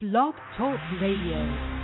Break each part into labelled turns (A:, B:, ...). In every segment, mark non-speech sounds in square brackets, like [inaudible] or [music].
A: Blog Talk Radio.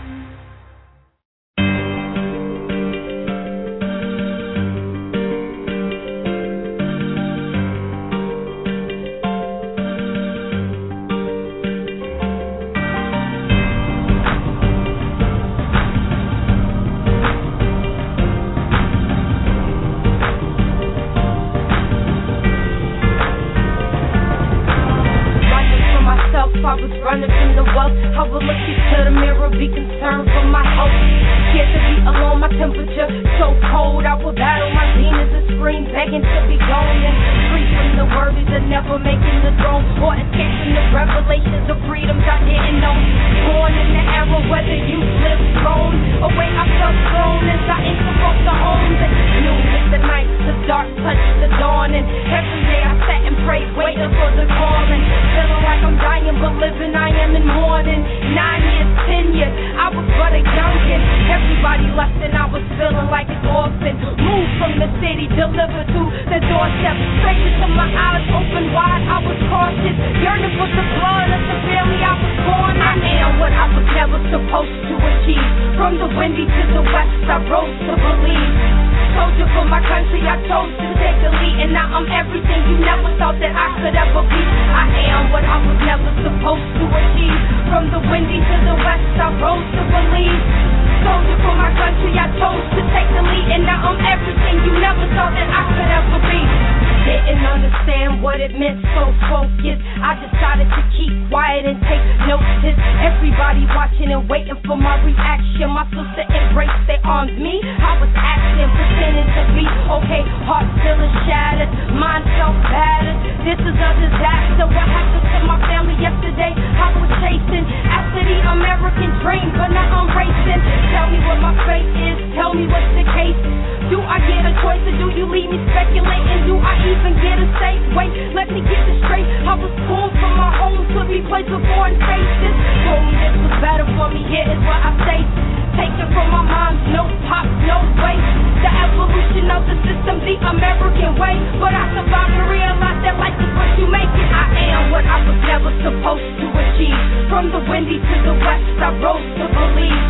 B: Supposed to achieve. From the windy to the west, I rose to believe.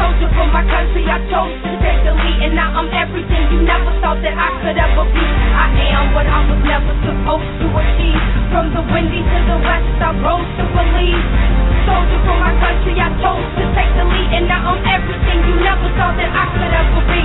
B: Soldier for my country, I chose to take the lead, and now I'm everything you never thought that I could ever be. I am what I was never supposed to achieve. From the windy to the west, I rose to believe. Soldier for my country, I chose to take the lead, and now I'm everything you never thought that I could ever be.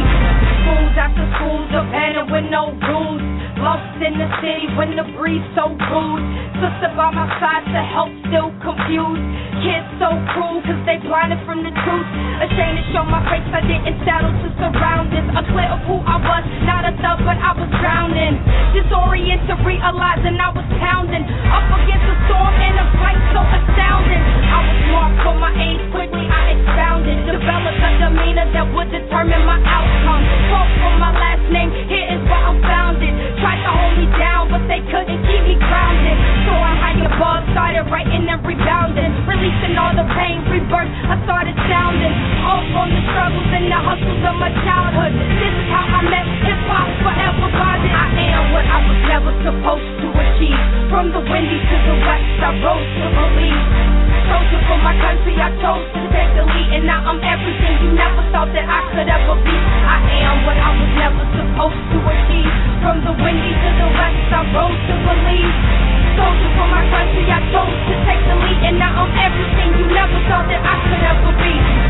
B: Schools after schools, of abandoned with no rules. Lost in the city when the breeze so rude. Sister by my side to help, still confused. Kids so cruel, cause they blinded from the truth. Ashamed to show my face, I didn't settle to surroundings. Unclear of who I was, not a thug, but I was drowning. Disoriented, realizing I was pounding. Up against a storm in a fight so astounding. I was marked for my quickly I. Developed a demeanor that would determine my for my last name, here is where I'm founded. Tried to hold me down, but they couldn't keep me grounded. So I above, started writing and rebounding. Releasing all the pain, rebirth, I started sounding. On the struggles and the hustles of my childhood. This is how I met hip hop forever bonded. I am what I was never supposed to achieve. From the windy to the west, I rose to believe. Soldier for my country, I chose to take the lead, and now I'm everything you never thought that I could ever be. I am what I was never supposed to achieve. From the windy to the west, I rose to believe. Soldier for my country, I chose to take the lead, and now I'm everything you never thought that I could ever be.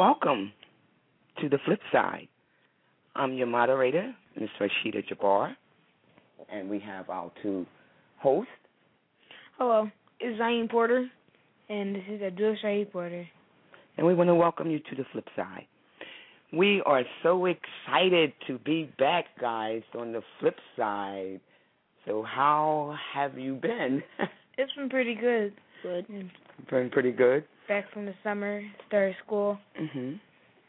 C: Welcome to the flip side. I'm your moderator, Ms. Rashida Jabbar, and we have our two hosts.
D: Hello, it's Zain Porter, and this is Abdul Shaheed Porter.
C: and we want to welcome you to the flip side. We are so excited to be back, guys, on the flip side. So, how have you been? [laughs]
D: It's been pretty good. Good.
C: been pretty good.
D: Back from the summer, started school.
C: Mhm.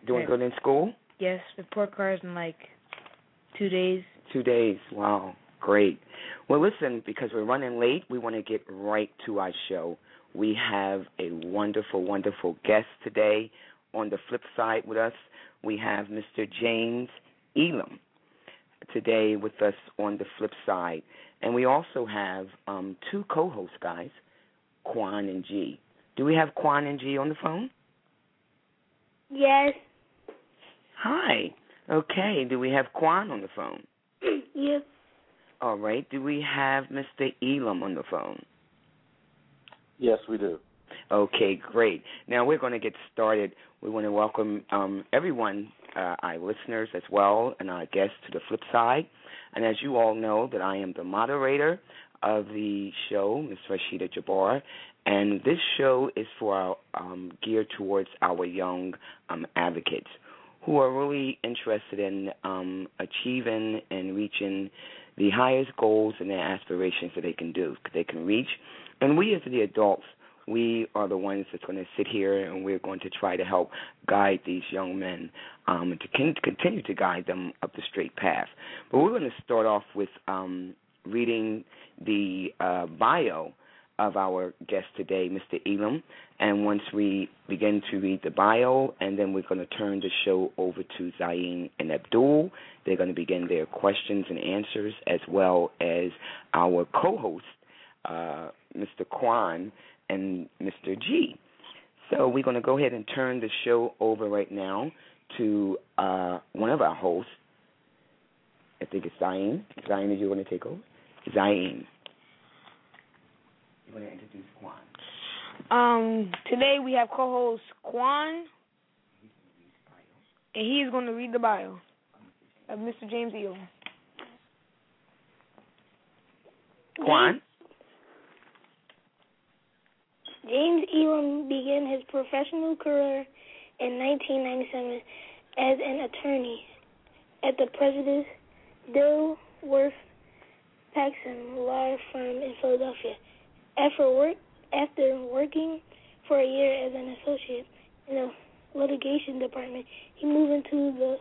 C: Still in school?
D: Yes, report cards in like two days.
C: Two days. Wow. Great. Well, listen, because we're running late, we want to get right to our show. We have a wonderful, wonderful guest today. On the flip side with us, we have Mr. James Elam today with us on the flip side. And we also have um, two co host guys, Quan and G. Do we have Quan and G on the phone?
E: Yes.
C: Hi. Okay. Do we have Quan on the phone? [clears throat]
E: yes.
C: All right. Do we have Mr. Elam on the phone?
F: Yes, we do.
C: Okay, great. Now we're going to get started. We want to welcome um, everyone, uh, our listeners as well, and our guests to the flip side. And as you all know, that I am the moderator of the show, Ms. Rashida Jabbar, and this show is for our, um, geared towards our young um, advocates who are really interested in um, achieving and reaching the highest goals and their aspirations that they can do, they can reach. And we as the adults, we are the ones that's going to sit here and we're going to try to help guide these young men um, to con- continue to guide them up the straight path. But we're going to start off with um, reading the uh, bio of our guest today, Mr. Elam. And once we begin to read the bio, and then we're going to turn the show over to Zain and Abdul. They're going to begin their questions and answers, as well as our co host, uh, Mr. Kwan and Mr. G. So we're going to go ahead and turn the show over right now to uh, one of our hosts. I think it's Zain. Zain, is you want to take over? Zain. You want to introduce Quan?
D: Um, today we have co-host Quan, and he is going to read the bio of Mr. James Elam.
C: Quan?
E: James Elam began his professional career in 1997 as an attorney at the President Dilworth Paxson Law Firm in Philadelphia. After work, after working for a year as an associate in the litigation department, he moved into the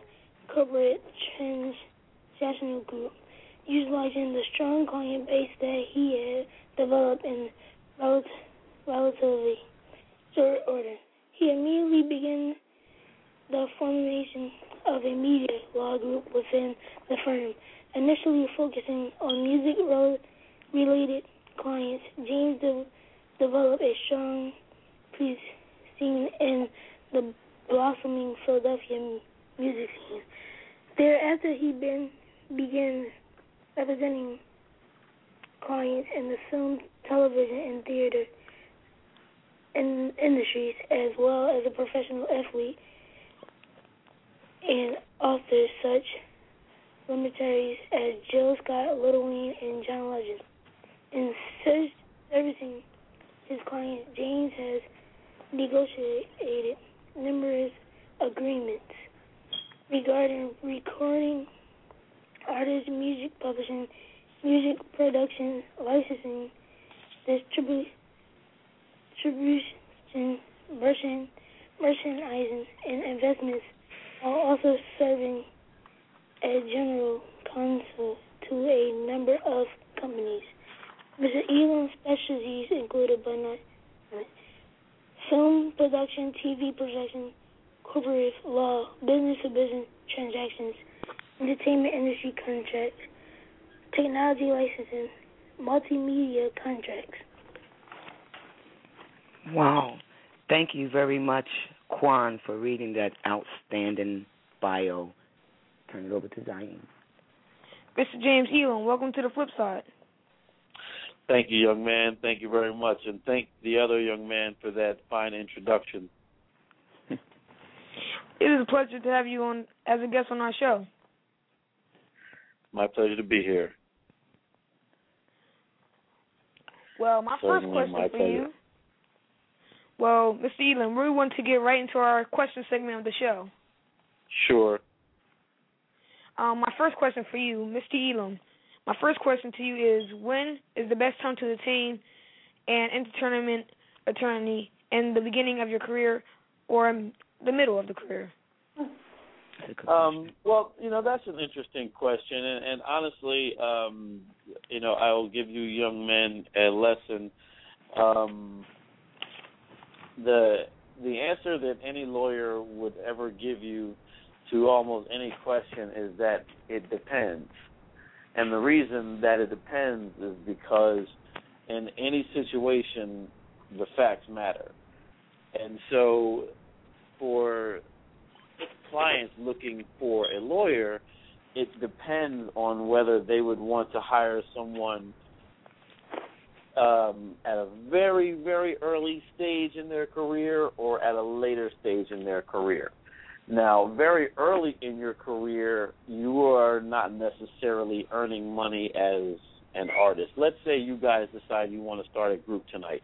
E: corporate transactional group, utilizing the strong client base that he had developed in rel- relatively short order. He immediately began the formation of a media law group within the firm, initially focusing on music related clients. James de- developed a strong presence in the blossoming Philadelphia music scene. Thereafter, he been, began representing clients in the film, television, and theater in industries, as well as a professional athlete and authors such luminaries as Jill Scott, Lil Wayne, and John Legend. In such servicing his client, James has negotiated numerous agreements regarding recording, artist music publishing, music production, licensing, distribution, merchant, merchandising, and investments, while also serving as general counsel to a number of companies. Mr. Elam's specialties included but not film production, TV production, corporate law, business to business transactions, entertainment industry contracts, technology licensing, multimedia contracts.
C: Wow. Thank you very much, Quan, for reading that outstanding bio. Turn it over to Zain.
D: Mr. James Elam, welcome to the flip side.
F: Thank you, young man. Thank you very much. And thank the other young man for that fine introduction.
D: It is a pleasure to have you on as a guest on our show.
F: My pleasure to be here.
D: Well, my
F: Certainly
D: first question
F: my
D: for
F: pleasure.
D: you. Well, Mr. Elam, we want to get right into our question segment of the show.
F: Sure.
D: Um, my first question for you, Mr. Elam. My first question to you is: When is the best time to attain an entertainment attorney in the beginning of your career or in the middle of the career?
F: Um, well, you know that's an interesting question, and, and honestly, um, you know, I will give you young men a lesson. Um, the the answer that any lawyer would ever give you to almost any question is that it depends. And the reason that it depends is because in any situation, the facts matter. And so for clients looking for a lawyer, it depends on whether they would want to hire someone um, at a very, very early stage in their career or at a later stage in their career. Now, very early in your career, you are not necessarily earning money as an artist. Let's say you guys decide you want to start a group tonight.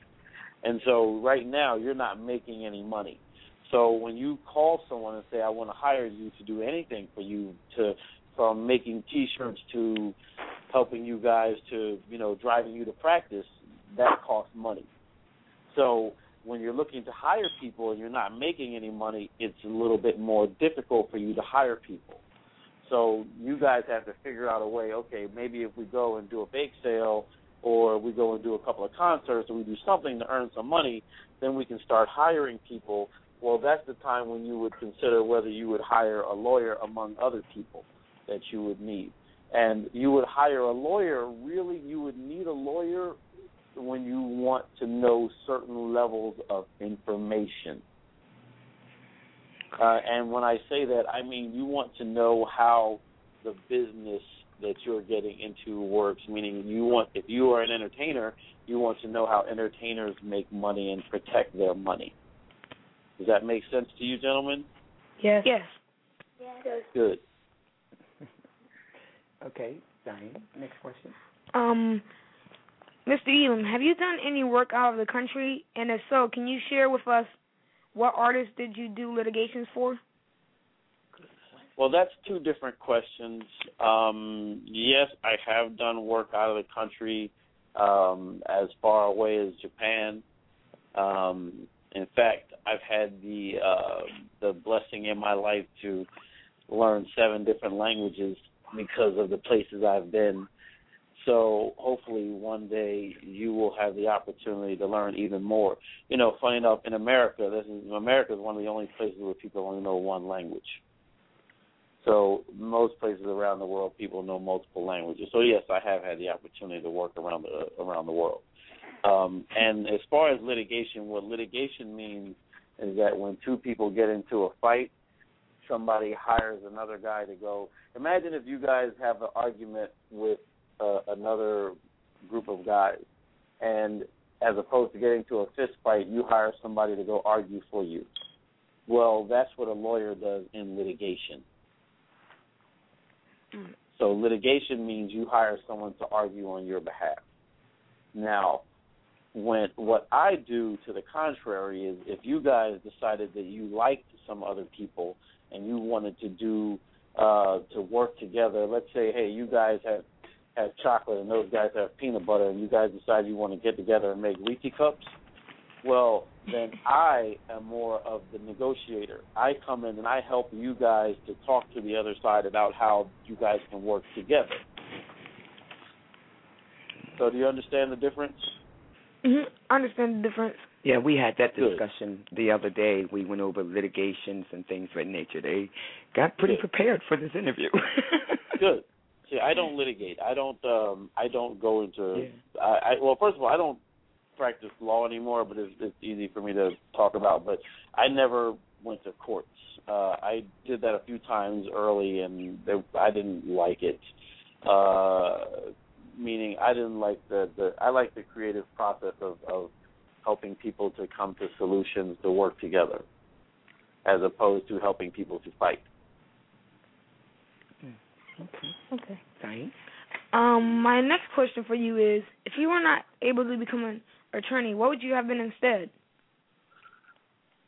F: And so right now you're not making any money. So when you call someone and say I want to hire you to do anything for you to from making t-shirts to helping you guys to, you know, driving you to practice, that costs money. So when you're looking to hire people and you're not making any money, it's a little bit more difficult for you to hire people. So you guys have to figure out a way. Okay, maybe if we go and do a bake sale, or we go and do a couple of concerts, or we do something to earn some money, then we can start hiring people. Well, that's the time when you would consider whether you would hire a lawyer among other people that you would need. And you would hire a lawyer. Really, you would need a lawyer when you want to know certain levels of information. Uh, and when I say that, I mean you want to know how the business that you're getting into works. Meaning, you want if you are an entertainer, you want to know how entertainers make money and protect their money. Does that make sense to you, gentlemen?
D: Yes. Yes.
E: Yes.
F: Good. [laughs]
C: okay, Diane. Next question.
D: Um, Mr. Elam, have you done any work out of the country? And if so, can you share with us what artists did you do litigations for?
F: Well, that's two different questions. Um, yes, I have done work out of the country um, as far away as Japan. Um, in fact, I've had the uh, the blessing in my life to learn seven different languages because of the places I've been. So hopefully one day you will have the opportunity to learn even more. You know, funny enough, in America, this is America is one of the only places where people only know one language. So most places around the world, people know multiple languages. So yes, I have had the opportunity to work around the around the world. Um, and as far as litigation, what litigation means is that when two people get into a fight, somebody hires another guy to go. Imagine if you guys have an argument with uh, another group of guys, and as opposed to getting to a fist fight, you hire somebody to go argue for you. Well, that's what a lawyer does in litigation.
D: Mm.
F: So litigation means you hire someone to argue on your behalf. Now, when what I do to the contrary is if you guys decided that you liked some other people and you wanted to do uh to work together, let's say, hey, you guys have have chocolate and those guys have peanut butter and you guys decide you want to get together and make Reese's cups, well, then I am more of the negotiator. I come in and I help you guys to talk to the other side about how you guys can work together. So do you understand the difference?
D: hmm I understand the difference.
C: Yeah, we had that
F: Good.
C: discussion the other day. We went over litigations and things of that nature. They got pretty
F: Good.
C: prepared for this interview. [laughs]
F: Good. See, I don't litigate. I don't. um I don't go into.
C: Yeah.
F: I, I well, first of all, I don't practice law anymore, but it's, it's easy for me to talk about. But I never went to courts. Uh, I did that a few times early, and they, I didn't like it. Uh, meaning, I didn't like the the. I like the creative process of of helping people to come to solutions to work together, as opposed to helping people to fight.
C: Okay.
D: Okay.
C: Diane?
D: Um, my next question for you is: If you were not able to become an attorney, what would you have been instead?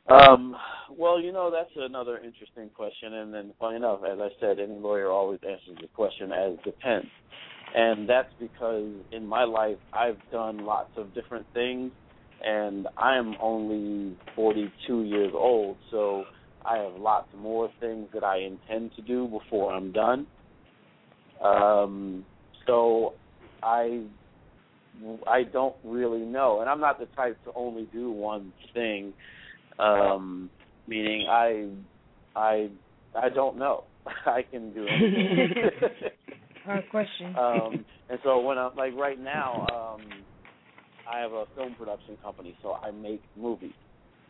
F: Um, well, you know, that's another interesting question. And then, funny enough, as I said, any lawyer always answers the question as depends. And that's because in my life, I've done lots of different things, and I'm only 42 years old. So I have lots more things that I intend to do before I'm done. Um, so I I don't really know, and I'm not the type to only do one thing. Um, meaning I I I don't know. [laughs] I can do anything. [laughs]
D: Hard question.
F: um, and so when I'm like right now, um, I have a film production company, so I make movies.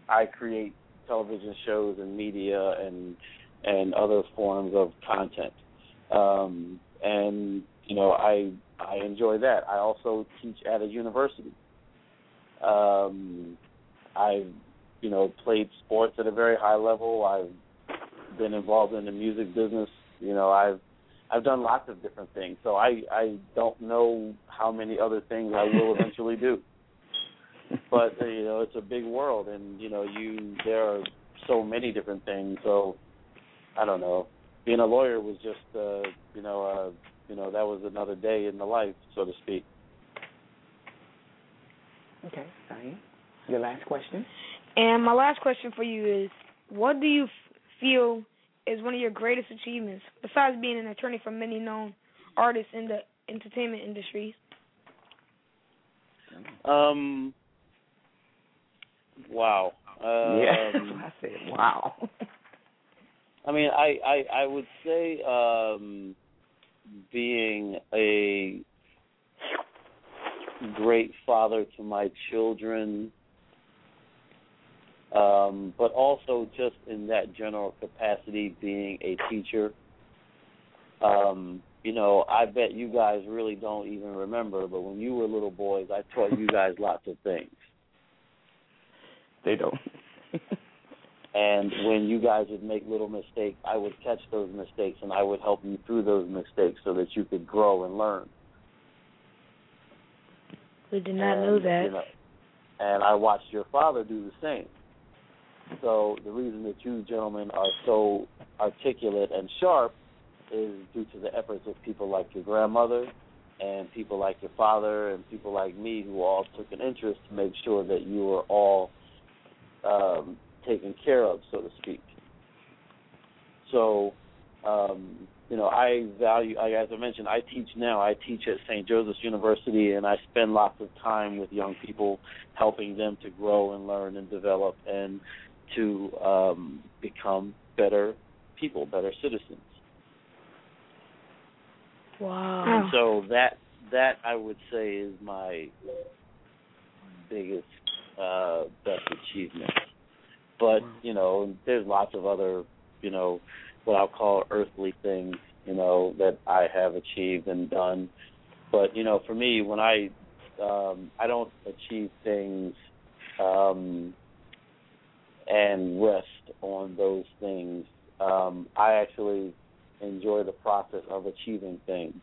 F: I create television shows and media and and other forms of content. Um, and you know, I I enjoy that. I also teach at a university. Um, I you know played sports at a very high level. I've been involved in the music business. You know, I've I've done lots of different things. So I I don't know how many other things I will [laughs] eventually do. But uh, you know, it's a big world, and you know, you there are so many different things. So I don't know. Being a lawyer was just uh, you know uh, you know that was another day in the life, so to speak.
C: Okay, Diane. Your last question.
D: And my last question for you is, what do you f- feel is one of your greatest achievements, besides being an attorney for many known artists in the entertainment industry?
F: Um. Wow. [laughs] Um,
C: yeah, I said wow. [laughs]
F: I mean, I I I would say um being a great father to my children um but also just in that general capacity being a teacher um you know i bet you guys really don't even remember but when you were little boys i taught you guys lots of things
C: They don't. [laughs]
F: and when you guys would make little mistakes i would catch those mistakes and i would help you through those mistakes so that you could grow and learn
D: We did not
F: and,
D: know that.
F: You know, and I watched your father do the same. So the reason that you gentlemen are so articulate and sharp is due to the efforts of people like your grandmother and people like your father and people like me who all took an interest to make sure that you were all um, taken care of, so to speak. So, um, you know, I value, I, as I mentioned, I teach now. I teach at St. Joseph's University, and I spend lots of time with young people, helping them to grow and learn and develop and to um, become better people, better citizens.
D: Wow.
F: And so that that I would say is my biggest uh best achievement. But, you know, there's lots of other, you know, what I'll call earthly things, you know, that I have achieved and done. But, you know, for me when I um I don't achieve things um and rest on those things. Um I actually enjoy the process of achieving things.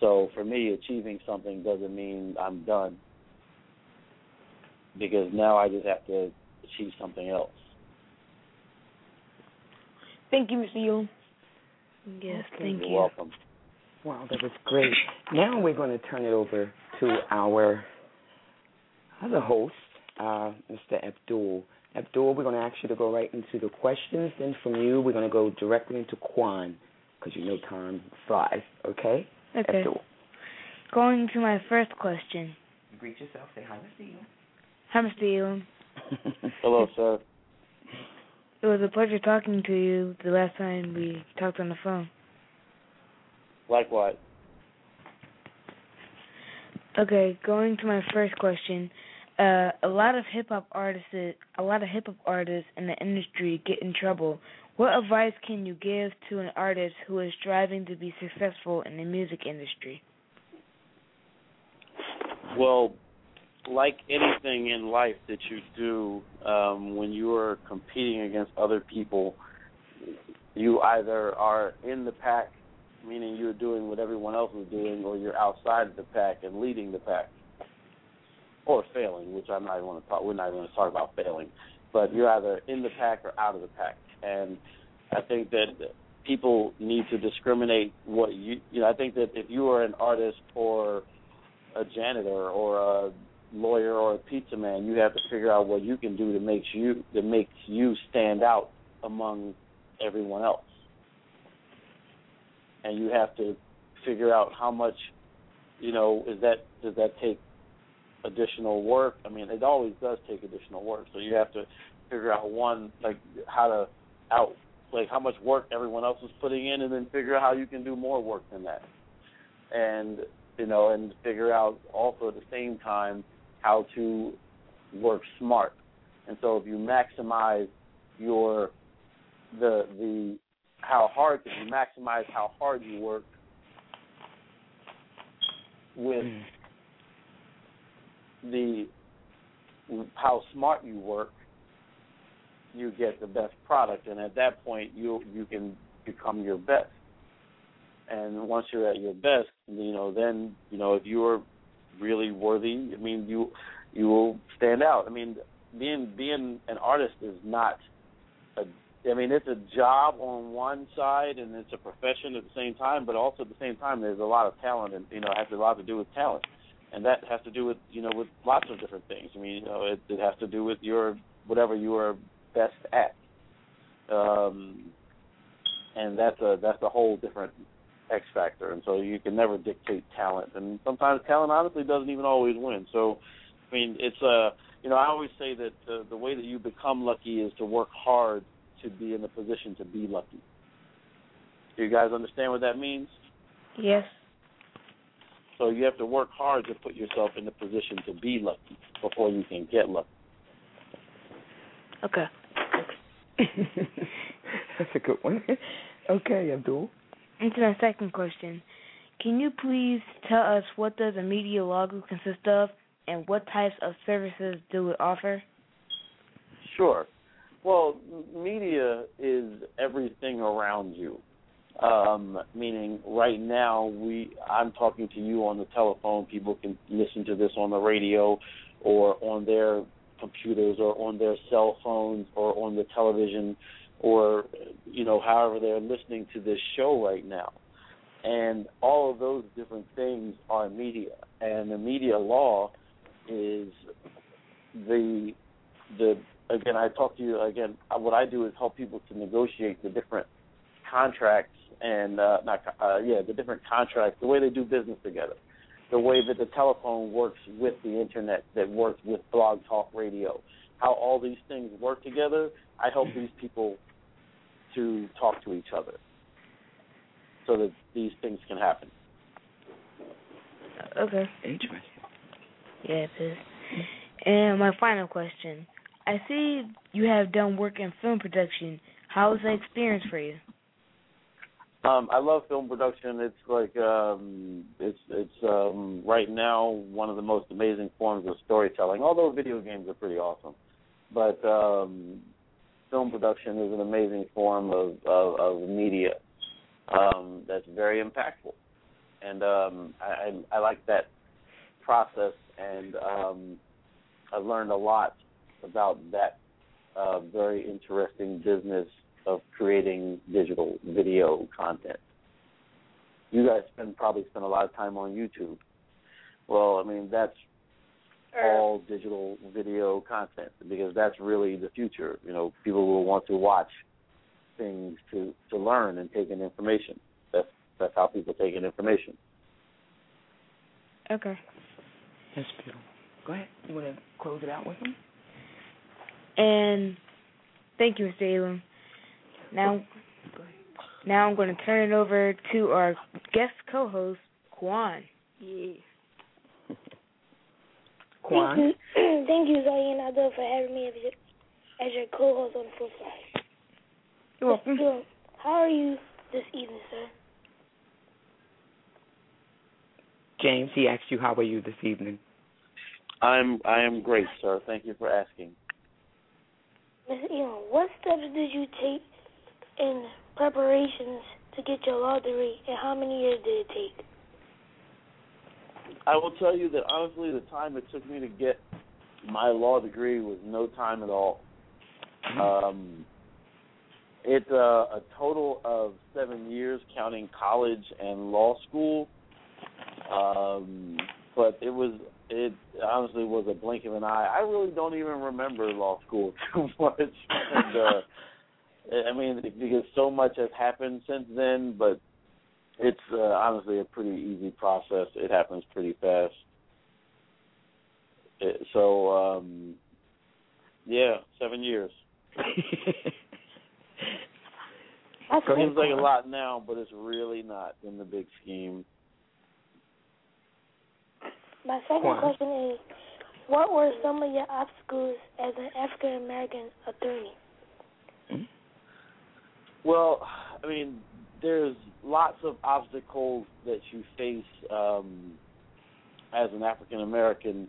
F: So for me, achieving something doesn't mean I'm done because now I just have to achieve something else.
D: Thank you, Mr. Yoon. Yes,
C: Okay,
D: thank
F: You're
D: you.
F: welcome.
C: Wow, that was great. Now we're going to turn it over to our other host, uh, Mr. Abdul. Abdul, we're going to ask you to go right into the questions. Then from you, we're going to go directly into Kwan because you know time flies. Okay?
D: Okay.
C: Abdul.
D: Going to my first question.
C: Greet yourself. Say hi, Mr.
D: Hi, Mr. Yoon. [laughs]
F: Hello, sir.
D: It was a pleasure talking to you the last time we talked on the phone.
F: Likewise.
D: Okay, going to my first question. Uh, a lot of hip hop artists, a lot of hip hop artists in the industry get in trouble. What advice can you give to an artist who is striving to be successful in the music industry?
F: Well, like anything in life that you do, um, when you are competing against other people, you either are in the pack, meaning you're doing what everyone else is doing, or you're outside of the pack and leading the pack, or failing, which I'm not even want to talk. We're not even going to talk about failing, but you're either in the pack or out of the pack, and I think that people need to discriminate what you. You know, I think that if you are an artist or a janitor or a lawyer or a pizza man, you have to figure out what you can do to make you that makes you stand out among everyone else. And you have to figure out how much, you know, is that does that take additional work? I mean, it always does take additional work. So you have to figure out one like how to out like how much work everyone else is putting in, and then figure out how you can do more work than that. And you know, and figure out also at the same time how to work smart. And so if you maximize your the the how hard if you maximize how hard you work with
C: Mm.
F: the how smart you work, you get the best product, and at that point, you you can become your best. And once you're at your best, you know, then you know if you're really worthy, I mean, you you will stand out. I mean, being being an artist is not a I mean, it's a job on one side and it's a profession at the same time, but also at the same time, there's a lot of talent, and you know, it has a lot to do with talent, and that has to do with you know with lots of different things. I mean, you know, it, it has to do with your whatever you are best at, um, and that's a that's a whole different X factor, and so you can never dictate talent, and sometimes talent honestly doesn't even always win. So, I mean, it's a uh, you know, I always say that the, the way that you become lucky is to work hard to be in the position to be lucky. Do you guys understand what that means?
D: Yes.
F: So you have to work hard to put yourself in the position to be lucky before you can get lucky.
D: Okay. [laughs]
C: That's a good one. [laughs] Okay, Abdul.
D: Into my second question. Can you please tell us what does a media group consist of and what types of services do it offer?
F: Sure. Well, media is everything around you. Um, meaning, right now, we I'm talking to you on the telephone. People can listen to this on the radio, or on their computers, or on their cell phones, or on the television, or you know, however they're listening to this show right now. And all of those different things are media, and the media law is the the again, I talk to you again. What I do is help people to negotiate the different contracts and uh, not uh, yeah, the different contracts, the way they do business together, the way that the telephone works with the internet, that works with blog talk radio, how all these things work together. I help these people to talk to each other so that these things can happen.
D: Okay.
C: Interesting.
D: Yeah, it is. And my final question. I see you have done work in film production. How was the experience for you?
F: Um, I love film production. It's like um, it's it's um, right now one of the most amazing forms of storytelling. Although video games are pretty awesome, but um, film production is an amazing form of of, of media um, that's very impactful, and um, I, I like that process, and um, I've learned a lot about that uh, very interesting business of creating digital video content. You guys spend probably spend a lot of time on YouTube. Well, I mean that's all digital video content because that's really the future. You know, people will want to watch things to to learn and take in information. That's that's how people take in information.
D: Okay.
C: That's beautiful. Go ahead. You want to close it out with them?
D: And thank you, Mr. Elam. Now, now I'm going to turn it over to our guest co-host, Kwan. Yeah.
C: Kwan. Mm-hmm. [clears throat]
E: Thank you, thank you, Zoe and Adele, for having me as your, as your co-host on the flip side.
D: You're welcome.
E: So, how are you this evening, sir?
C: James, he asked you how are you this evening.
F: I'm I am great, sir. Thank you for asking.
E: Miss Elam, what steps did you take in preparations to get your law degree, and how many years did it take?
F: I will tell you that honestly, the time it took me to get my law degree was no time at all. Um, it's a, a total of seven years, counting college and law school. Um, but it was it honestly was a blink of an eye. I really don't even remember law school [laughs] too much. and, uh, [laughs] I mean, because so much has happened since then, but it's uh, honestly a pretty easy process. It happens pretty fast. It, so, um, yeah, seven years. [laughs]
E: That's
F: Seems
E: great.
F: like a lot now, but it's really not in the big scheme.
E: My second
C: Quan.
E: question is, what were some of your obstacles as an African American attorney?
F: Well, I mean, there's lots of obstacles that you face um, as an African American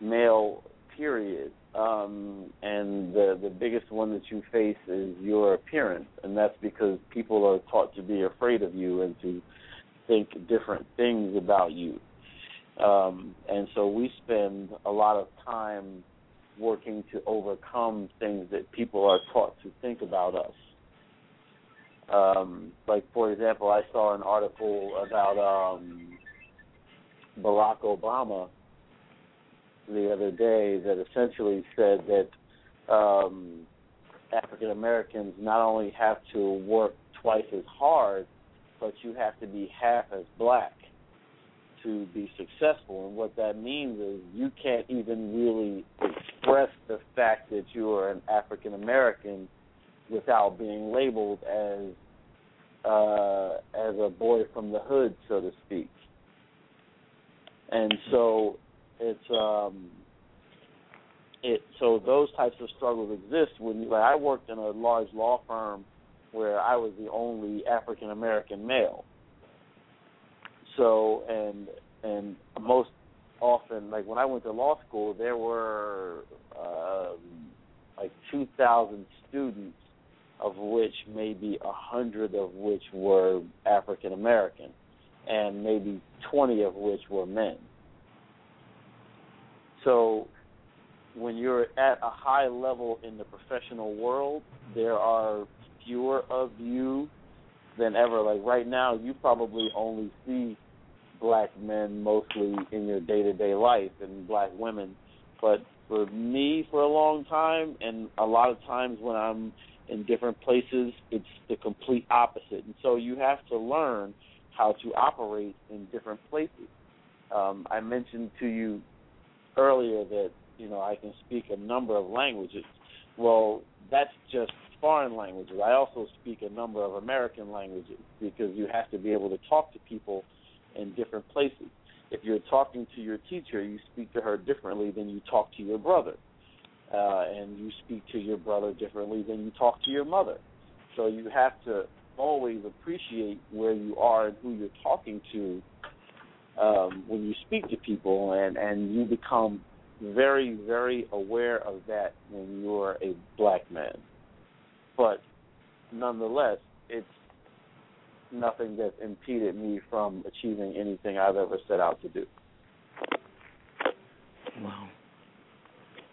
F: male. Period. Um, and the the biggest one that you face is your appearance, and that's because people are taught to be afraid of you and to think different things about you. Um, and so we spend a lot of time working to overcome things that people are taught to think about us. Um, like for example, I saw an article about um, Barack Obama the other day that essentially said that um, African Americans not only have to work twice as hard, but you have to be half as black to be successful. And what that means is you can't even really express the fact that you are an African American without being labeled as uh, as a boy from the hood, so to speak. And so it's um it so those types of struggles exist when like I worked in a large law firm where I was the only African American male. So and and most often like when I went to law school there were um like 2000 students of which maybe a hundred of which were African American and maybe 20 of which were men. So when you're at a high level in the professional world, there are fewer of you than ever. Like right now, you probably only see black men mostly in your day to day life and black women. But for me, for a long time, and a lot of times when I'm in different places, it's the complete opposite. And so you have to learn how to operate in different places. Um, I mentioned to you earlier that you know I can speak a number of languages. Well, that's just foreign languages. I also speak a number of American languages because you have to be able to talk to people in different places. If you're talking to your teacher, you speak to her differently than you talk to your brother, uh, and you speak to your brother differently than you talk to your mother. So you have to always appreciate where you are and who you're talking to um, when you speak to people, and and you become very very aware of that when you're a black man. But nonetheless, it's nothing that's impeded me from achieving anything I've ever set out to do.
C: Wow.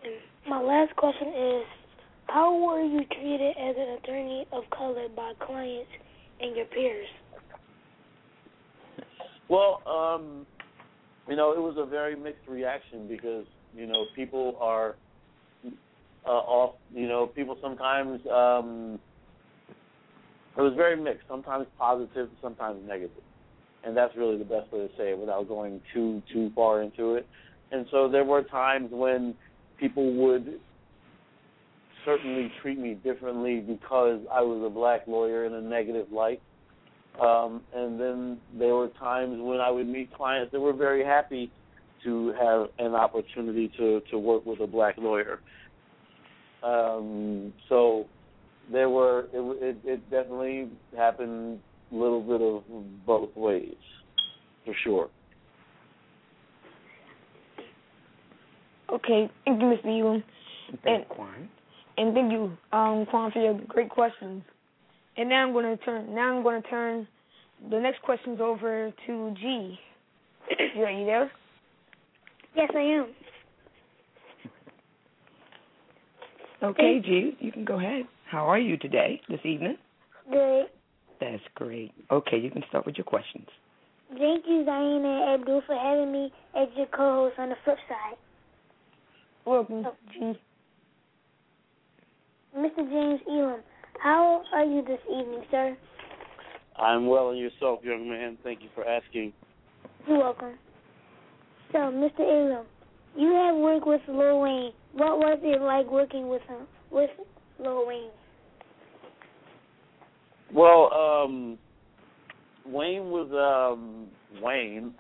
E: And my last question is, how were you treated as an attorney of color by clients and your peers?
F: Well, um, you know, it was a very mixed reaction because you know people are uh, off. You know, people sometimes um, it was very mixed. Sometimes positive, sometimes negative. negative, and that's really the best way to say it without going too too far into it. And so there were times when people would certainly treat me differently because I was a black lawyer in a negative light. Um, and then there were times when I would meet clients that were very happy to have an opportunity to to work with a black lawyer. Um, so there were it, it, it definitely happened a little bit of both ways, for sure.
G: Okay, thank you, Mr. Elam,
C: Thank
G: And-
C: Quan.
G: and thank you, um, Quan, for your great questions. And now I'm going to turn. Now I'm going to turn the next questions over to G. You are you there?
E: Yes, I am.
C: Okay, G, you can go ahead. How are you today, this evening?
E: Good.
C: That's great. Okay, you can start with your questions.
E: Thank you, Diana and Abdul, for having me as your co-host on the flip side.
G: Welcome,
E: Oh.
G: G.
E: Mr. James Elam, How are you this evening, sir?
F: I'm well and yourself, young man. Thank you for asking.
E: You're welcome. So, Mr. Abram, you have worked with Lil Wayne. What was it like working with him, with Lil Wayne?
F: Well, um, Wayne was um, Wayne,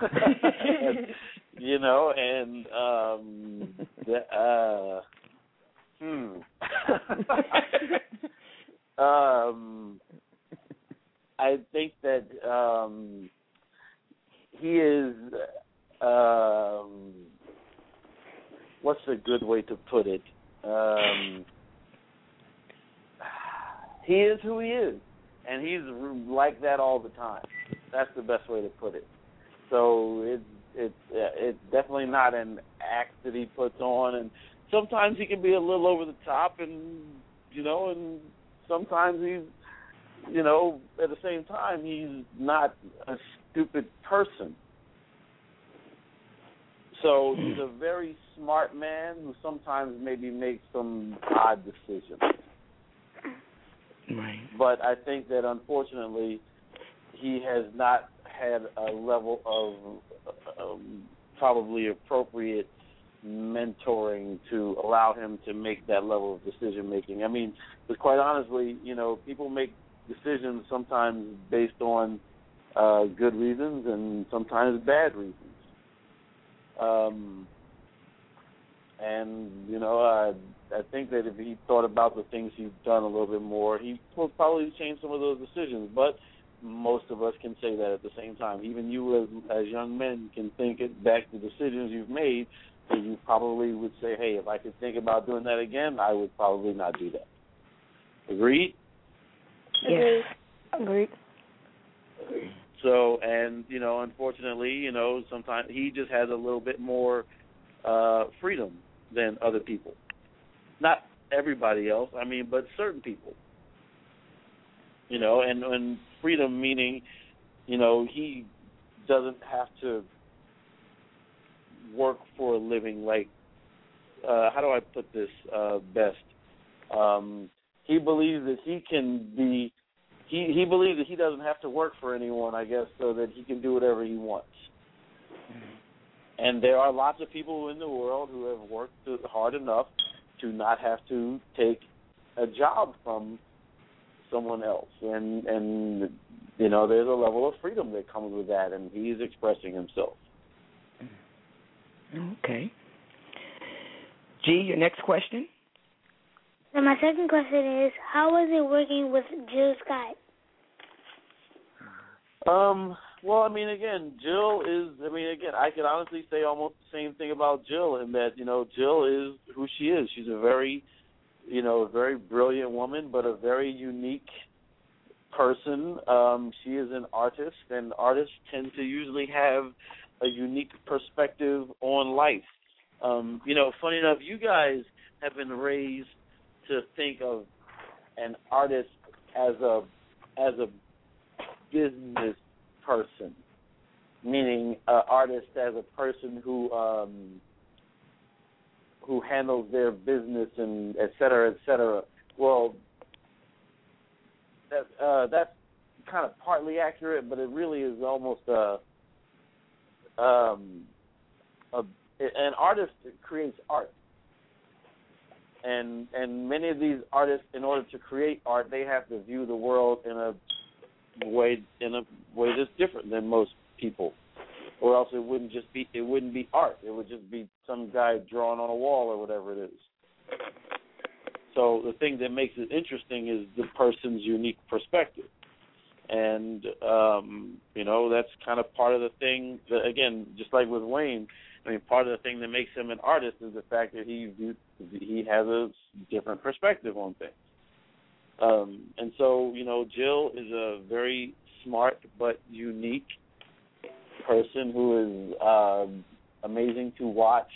F: [laughs] [laughs] you know, and um, the, uh, hmm. [laughs] um, I think that um, he is. Um, what's a good way to put it? Um, he is who he is, and he's like that all the time. That's the best way to put it. So it's it's uh, it's definitely not an act that he puts on, and sometimes he can be a little over the top, and you know, and sometimes he's, you know, at the same time he's not a stupid person. So hmm. he's a very smart man who sometimes maybe makes some odd decisions.
C: Right.
F: But I think that unfortunately he has not had a level of um, probably appropriate mentoring to allow him to make that level of decision making. I mean, but quite honestly, you know, people make decisions sometimes based on uh, good reasons and sometimes bad reasons. Um, and you know, I I think that if he thought about the things he's done a little bit more, he would probably change some of those decisions. But most of us can say that at the same time. Even you, as as young men, can think it back to decisions you've made, and you probably would say, "Hey, if I could think about doing that again, I would probably not do that." Agreed.
G: Agreed. Agreed.
F: So, and you know, unfortunately, you know, sometimes he just has a little bit more uh freedom than other people. Not everybody else, I mean, but certain people. You know, and and freedom meaning, you know, he doesn't have to work for a living like uh how do I put this uh best? Um he believes that he can be he he believes that he doesn't have to work for anyone, I guess, so that he can do whatever he wants. And there are lots of people in the world who have worked hard enough to not have to take a job from someone else, and and you know there's a level of freedom that comes with that, and he's expressing himself.
C: Okay. G, your next question.
E: So my second question is, how was it working with Jill Scott?
F: Um. Well, I mean, again, Jill is. I mean, again, I could honestly say almost the same thing about Jill in that you know Jill is who she is. She's a very, you know, a very brilliant woman, but a very unique person. Um, she is an artist, and artists tend to usually have a unique perspective on life. Um, you know, funny enough, you guys have been raised to think of an artist as a as a business person, meaning an artist as a person who um, who handles their business and et cetera, et cetera. Well, that uh, that's kind of partly accurate, but it really is almost a um, a an artist creates art and and many of these artists in order to create art they have to view the world in a way in a way that's different than most people or else it wouldn't just be it wouldn't be art. It would just be some guy drawing on a wall or whatever it is. So the thing that makes it interesting is the person's unique perspective. And um you know that's kind of part of the thing that again just like with Wayne I mean, part of the thing that makes him an artist is the fact that he he has a different perspective on things. Um, and so, you know, Jill is a very smart but unique person who is um, amazing to watch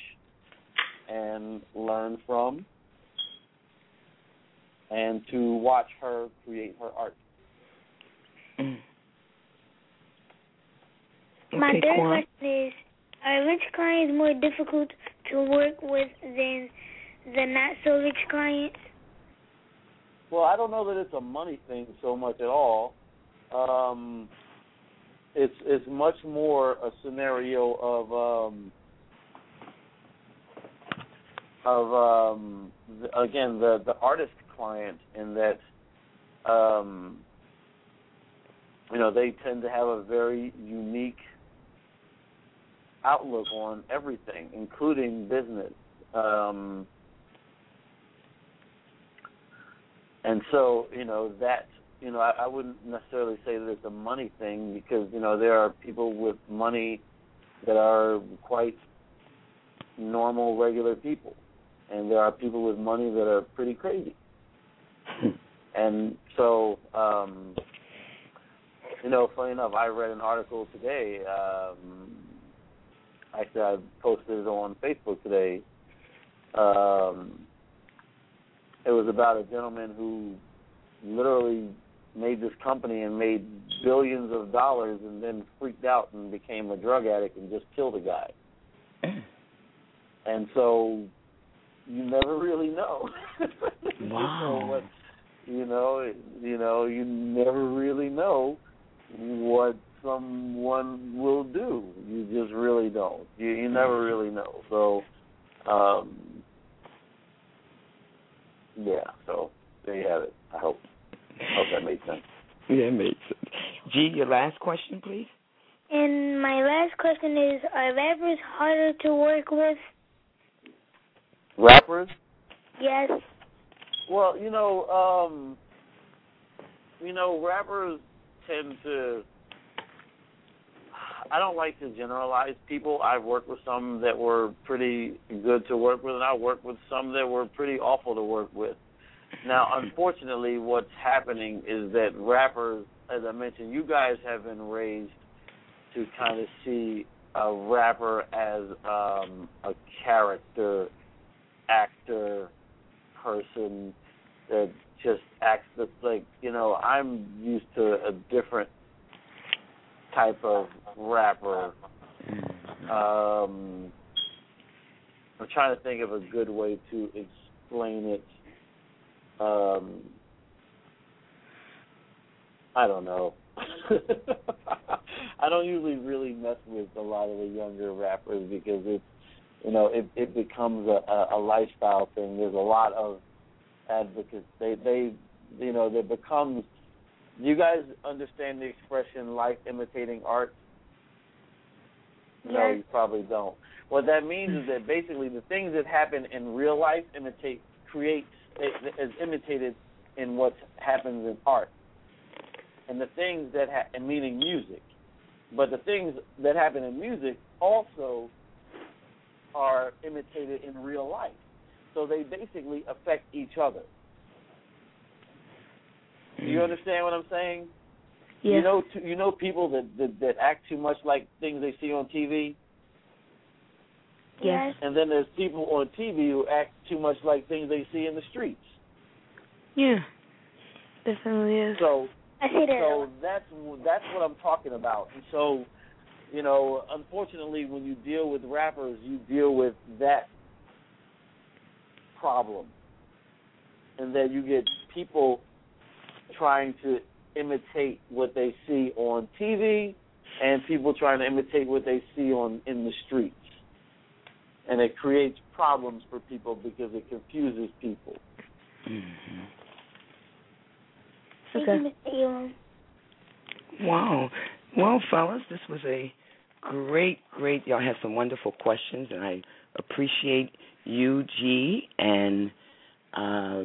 F: and learn from, and to watch her create her art.
C: Mm.
E: My
C: Okay,
E: third
C: Quan.
E: question is, are rich clients more difficult to work with than the not so rich clients?
F: Well, I don't know that it's a money thing so much at all. Um, it's it's much more a scenario of um, of um, the, again the the artist client in that um, you know they tend to have a very unique outlook on everything, including business. Um, and so, you know, that you know, I, I wouldn't necessarily say that it's a money thing because you know there are people with money that are quite normal, regular people, and there are people with money that are pretty crazy. and so, um, you know, funny enough, I read an article today. Um, actually, I posted it on Facebook today. Um, it was about a gentleman who literally made this company and made billions of dollars and then freaked out and became a drug addict and just killed a guy. [clears throat] and so you never really know.
C: Wow. [laughs]
F: you know what you know, you know, you never really know what someone will do. You just really don't. You you never really know. So um yeah, so there you have it. I hope hope that made sense.
C: Yeah, it made sense. G, your last question, please.
E: And my last question is: Are rappers harder to work with?
F: Rappers?
E: Yes.
F: Well, you know, um you know, rappers tend to I don't like to generalize people. I've worked with some that were pretty good to work with and I worked with some that were pretty awful to work with. Now, unfortunately, what's happening is that rappers, as I mentioned, you guys have been raised to kind of see a rapper as um, a character, actor, person that just acts like you know. I'm used to a different type of rapper. Um, I'm trying to think of a good way to explain it um I don't know. [laughs] I don't usually really mess with a lot of the younger rappers because it's you know it it becomes a, a, a lifestyle thing. There's a lot of advocates. They they you know there becomes. You guys understand the expression "life imitating art"? No, you probably don't. What that means is that basically the things that happen in real life imitate create is imitated in what happens in art, and the things that ha- and meaning music, but the things that happen in music also are imitated in real life. So they basically affect each other. Do you hmm. understand what I'm saying?
D: Yes.
F: You know, t- you know people that, that that act too much like things they see on TV,
D: Yes.
F: and then there's people on TV who act too much like things they see in the streets.
D: Yeah. Definitely is.
F: So
E: I say that.
F: So that's that's what I'm talking about. And so, you know, unfortunately, when you deal with rappers, you deal with that problem, and then you get people trying to imitate what they see on TV, and people trying to imitate what they see on in the streets, and it creates problems for people because it confuses people.
C: Mm-hmm.
D: Okay.
E: you,
C: Wow. Well, fellas, this was a great, great. Y'all had some wonderful questions, and I appreciate you, G, and uh,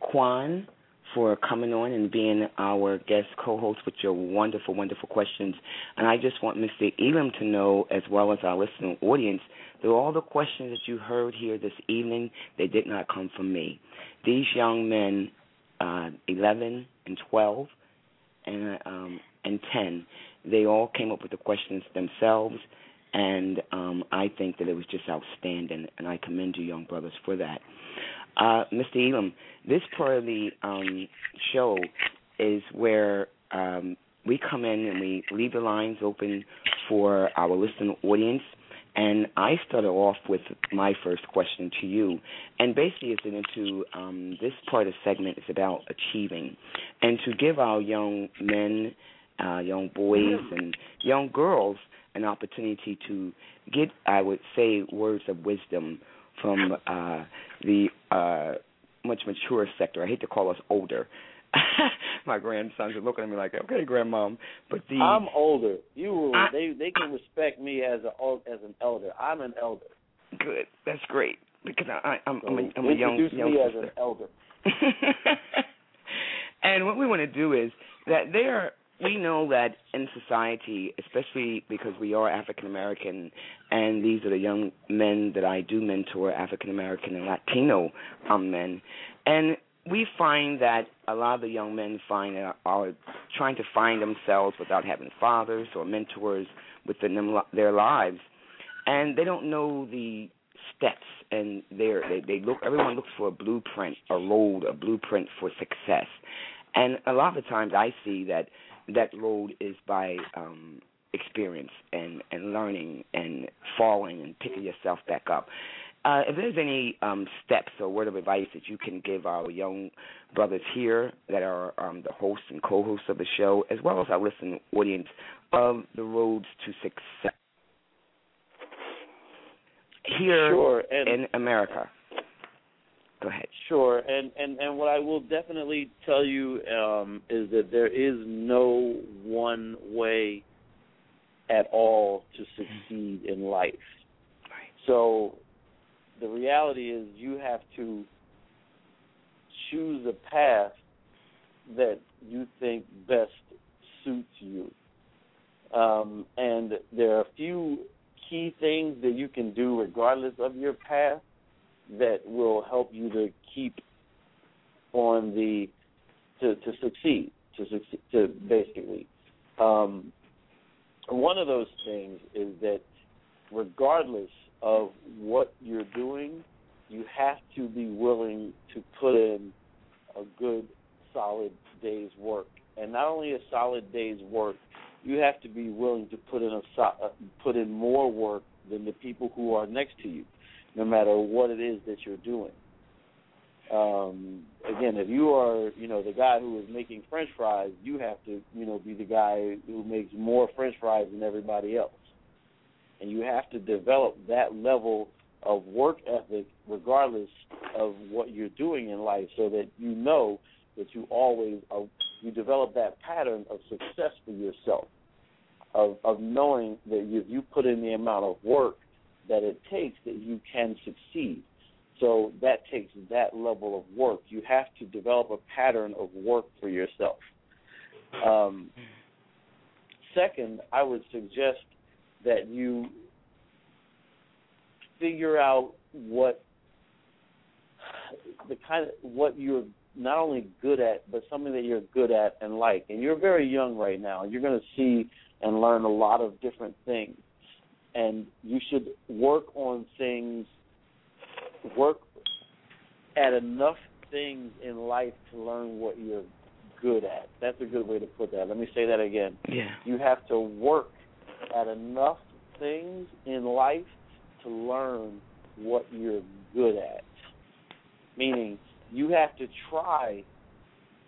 C: Quan for coming on and being our guest co-host with your wonderful, wonderful questions. And I just want Mr. Elam to know, as well as our listening audience, that all the questions that you heard here this evening, they did not come from me. These young men, uh, 11 and 12, and um, and 10, they all came up with the questions themselves, and um, I think that it was just outstanding, and I commend you, young brothers, for that. Uh, Mr. Elam, this part of the um, show is where um, we come in and we leave the lines open for our listening audience, And I started off with my first question to you, and basically it's into um, this part of the segment is about achieving, and to give our young men, uh, young boys, and young girls an opportunity to get, I would say, words of wisdom from uh, the uh, much mature sector. I hate to call us older. [laughs] My grandsons are looking at me like, "Okay, grandmom," but the
F: I'm older. You
C: I,
F: they they can respect me as a as an elder. I'm an elder.
C: Good, that's great because I, I'm,
F: so
C: I'm a, I'm a young
F: introduce
C: young
F: me
C: sister.
F: as an elder. [laughs]
C: and what we want to do is that there we know that in society, especially because we are African American, and these are the young men that I do mentor, African American and Latino um, men, and we find that a lot of the young men find are, are trying to find themselves without having fathers or mentors within them, their lives, and they don't know the steps and they they look everyone looks for a blueprint a road a blueprint for success. And a lot of the times i see that that road is by um experience and and learning and falling and picking yourself back up uh, if there's any um, steps or word of advice that you can give our young brothers here that are um, the hosts and co-hosts of the show, as well as our listening audience, of the roads to success here
F: sure,
C: in America. Go ahead.
F: Sure, and and and what I will definitely tell you um, is that there is no one way at all to succeed in life.
C: Right.
F: So the reality is you have to choose a path that you think best suits you. Um, and there are a few key things that you can do regardless of your path that will help you to keep on the to to succeed to succeed to basically. Um, one of those things is that regardless of what you're doing you have to be willing to put in a good solid day's work. And not only a solid day's work you have to be willing to put in a uh, put in more work than the people who are next to you no matter what it is that you're doing. Um, again, if you are, you know, the guy who is making French fries, you have to, you know, be the guy who makes more French fries than everybody else, and you have to develop that level of work ethic, regardless of what you're doing in life, so that you know that you always are, you develop that pattern of success for yourself, of of knowing that if you put in the amount of work that it takes that you can succeed. So that takes that level of work. You have to develop a pattern of work for yourself. Um, second, I would suggest that you figure out what the kind of what you're not only good at, but something that you're good at and like. And you're very young right now. You're going to see and learn a lot of different things and you should work on things work at enough things in life to learn what you're good at. That's a good way to put that. Let me say that again.
C: Yeah.
F: You have to work at enough things in life to learn what you're good at. Meaning you have to try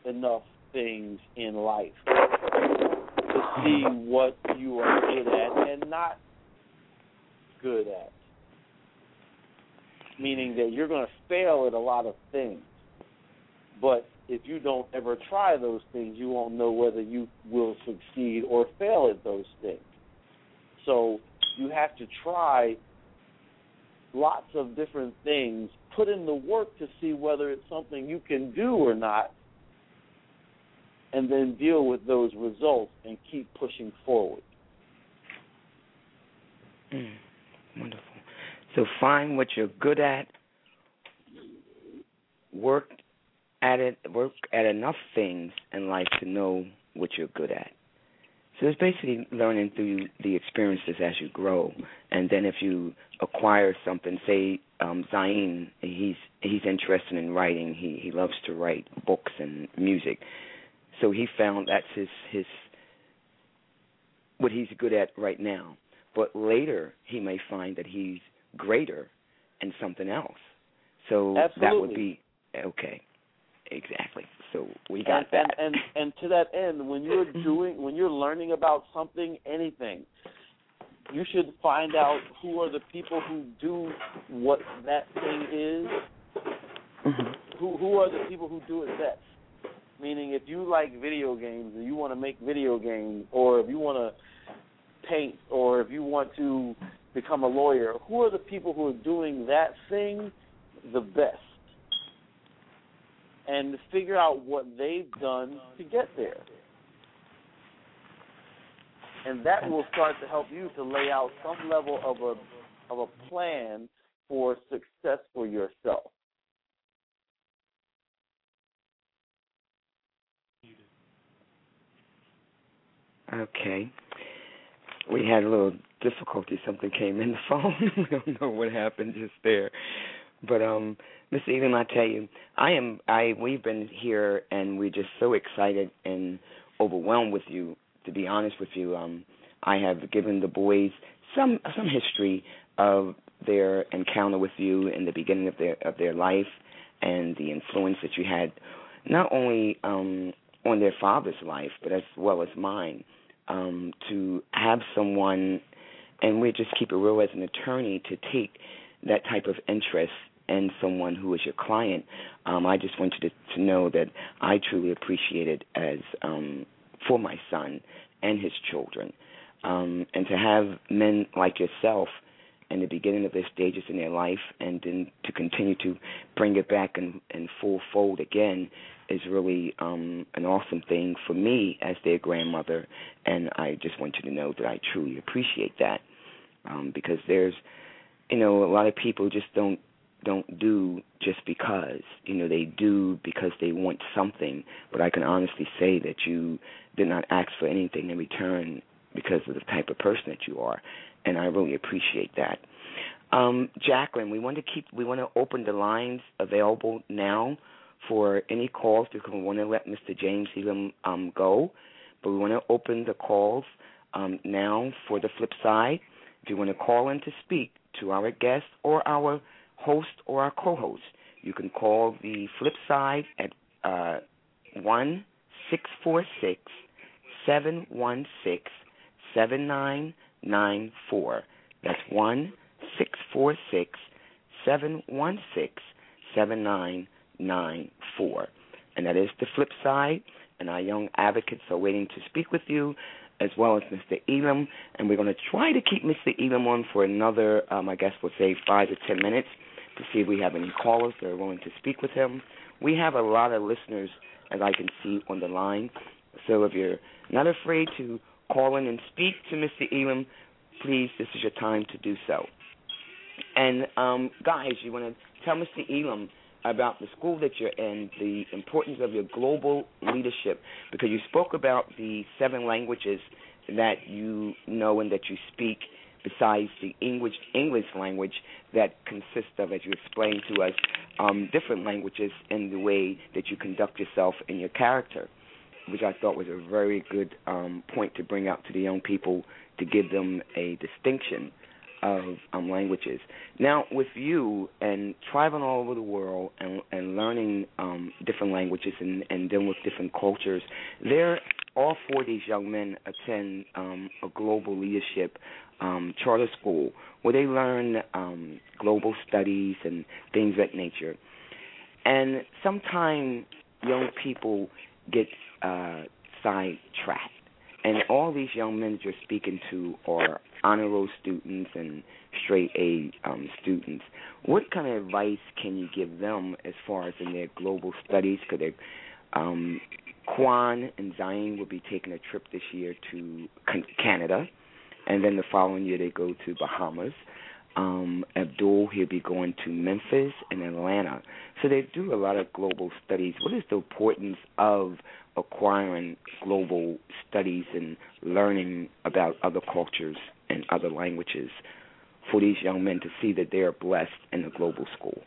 F: enough things in life to see what you are good at and not good at. Meaning that you're going to fail at a lot of things. But if you don't ever try those things, you won't know whether you will succeed or fail at those things. So you have to try lots of different things, put in the work to see whether it's something you can do or not, and then deal with those results and keep pushing forward.
C: Mm. Wonderful. So find what you're good at, work at it, work at enough things in life to know what you're good at. So it's basically learning through the experiences as you grow, and then if you acquire something, say um, Zain, he's he's interested in writing. He he loves to write books and music. So he found that's his his what he's good at right now. But later he may find that he's greater and something else. So
F: Absolutely.
C: that would be okay. Exactly. So we got
F: and,
C: that.
F: And, and and to that end, when you're
C: Mm-hmm. [laughs]
F: doing when you're learning about something, anything, you should find out who are the people who do what that thing is.
C: Mhm.
F: Who who are the people who do it best? Meaning, if you like video games and you want to make video games, or if you want to paint, or if you want to become a lawyer, who are the people who are doing that thing the best? And figure out what they've done to get there. And that will start to help you to lay out some level of a of a plan for success for yourself.
C: Okay. We had a little difficulty. Something came in the [laughs] phone. we don't know what happened just there. But um Miss Elam, I tell you, I am I we've been here and we're just so excited and overwhelmed with you, to be honest with you. Um I have given the boys some some history of their encounter with you in the beginning of their of their life and the influence that you had not only um on their father's life but as well as mine um, to have someone, and we just keep it real as an attorney, to take that type of interest in someone who is your client. Um, I just want you to, to know that I truly appreciate it as um, for my son and his children, um, and to have men like yourself in the beginning of their stages in their life, and then to continue to bring it back in, in full fold again is really um, an awesome thing for me as their grandmother, and I just want you to know that I truly appreciate that um, because there's, you know, a lot of people just don't don't do just because you know they do because they want something, but I can honestly say that you did not ask for anything in return because of the type of person that you are, and I really appreciate that. Um, Jacqueline, we want to keep we want to open the lines available now for any calls because we want to let Mr. James Elam um, go, but we want to open the calls um, now for the flip side. If you want to call in to speak to our guest or our host or our co-host, you can call the flip side at uh, one six four six seven one six seven nine nine four. That's one six four six seven one six seven nine nine four. And that is the flip side. And our young advocates are waiting to speak with you, as well as Mr. Elam. And we're going to try to keep Mr. Elam on for another, um, I guess we'll say five to ten minutes to see if we have any callers that are willing to speak with him. We have a lot of listeners, as I can see on the line. So if you're not afraid to call in and speak to Mr. Elam, please, this is your time to do so. And um, guys, you want to tell Mr. Elam about the school that you're in, the importance of your global leadership, because you spoke about the seven languages that you know and that you speak besides the English English language that consists of, as you explained to us, um, different languages in the way that you conduct yourself and your character, which I thought was a very good um, point to bring out to the young people to give them a distinction of um, languages. Now, with you and traveling all over the world and, and learning um, different languages and, and dealing with different cultures, there all four of these young men attend um, a global leadership um, charter school where they learn um, global studies and things of that nature. And sometimes young people get uh, sidetracked. And all these young men you're speaking to are honor roll students and straight A um, students. What kind of advice can you give them as far as in their global studies? Because um, Quan and Zion will be taking a trip this year to Canada, and then the following year they go to Bahamas. Um, Abdul he'll be going to Memphis and Atlanta. So they do a lot of global studies. What is the importance of acquiring global studies and learning about other cultures and other languages for these young men to see that they are blessed in a global school?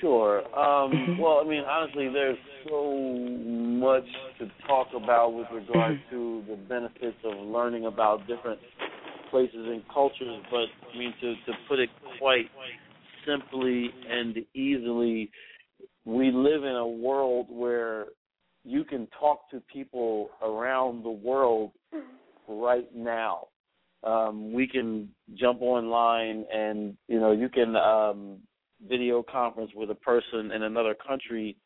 F: Sure. Um,
C: Mm-hmm.
F: well, I mean, honestly, there's so much to talk about with regard
C: Mm-hmm.
F: to the benefits of learning about different places and cultures, but I mean to to put it quite simply and easily, we live in a world where you can talk to people around the world right now. Um, we can jump online and you know you can um, video conference with a person in another country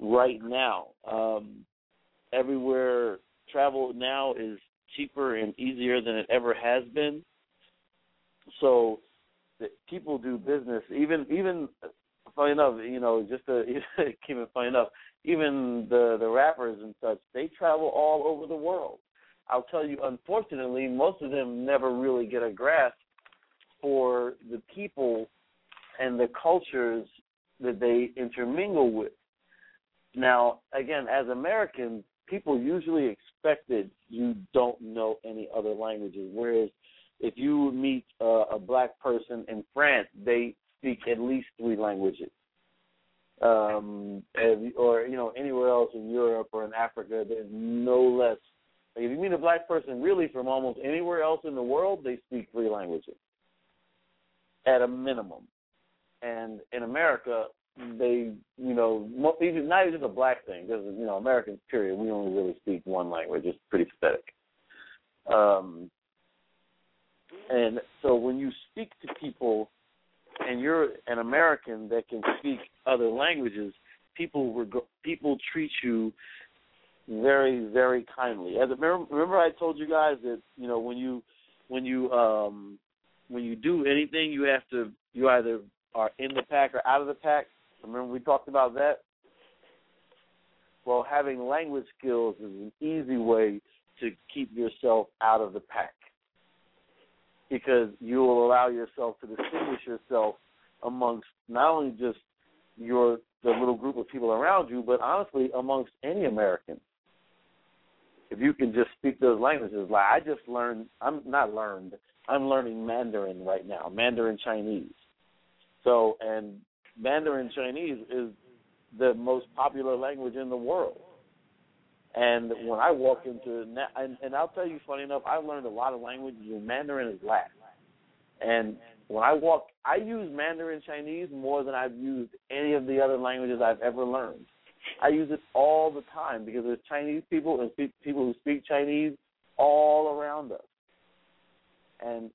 F: right now. Um, everywhere travel now is cheaper and easier than it ever has been. So people do business even even funny enough, you know, just to [laughs] keep it funny enough, even the the rappers and such, they travel all over the world. I'll tell you, unfortunately, most of them never really get a grasp for the people and the cultures that they intermingle with. Now, again, as Americans, people usually expect that you don't know any other languages, whereas if you meet uh, a black person in France, they speak at least three languages. Um, or you know anywhere else in Europe or in Africa, there's no less. If you meet a black person really from almost anywhere else in the world, they speak three languages at a minimum. And in America, they you know even not even just a black thing because you know Americans period we only really speak one language. It's pretty pathetic. Um, and so when you speak to people and you're an American that can speak other languages, people reg- people treat you very very kindly. As a, remember, I told you guys that you know when you when you um when you do anything you have to you either are in the pack or out of the pack. Remember we talked about that. Well, having language skills is an easy way to keep yourself out of the pack because you will allow yourself to distinguish yourself amongst not only just your the little group of people around you, but honestly amongst any American. If you can just speak those languages, like I just learned, I'm not learned, I'm learning Mandarin right now, Mandarin Chinese. So, and Mandarin Chinese is the most popular language in the world. And when I walk into and, and I'll tell you, funny enough, I learned a lot of languages, and Mandarin is last. And when I walk, I use Mandarin Chinese more than I've used any of the other languages I've ever learned. I use it all the time because there's Chinese people and people who speak Chinese all around us, and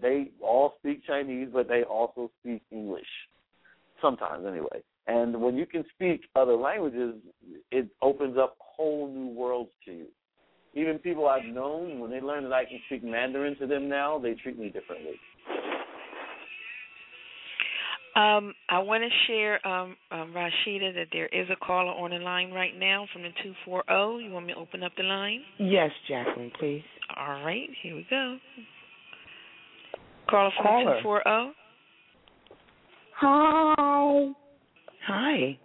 F: they all speak Chinese, but they also speak English sometimes, anyway. And when you can speak other languages, it opens up whole new worlds to you. Even people I've known, when they learn that I can speak Mandarin to them now, they treat me differently.
H: Um, I want to share, um, um, Rashida, that there is a caller on the line right now from the 240. You want me to open up the line?
C: Yes, Jacqueline, please.
H: All right, here we go. Caller from caller. the 240.
I: Hi.
C: Hi.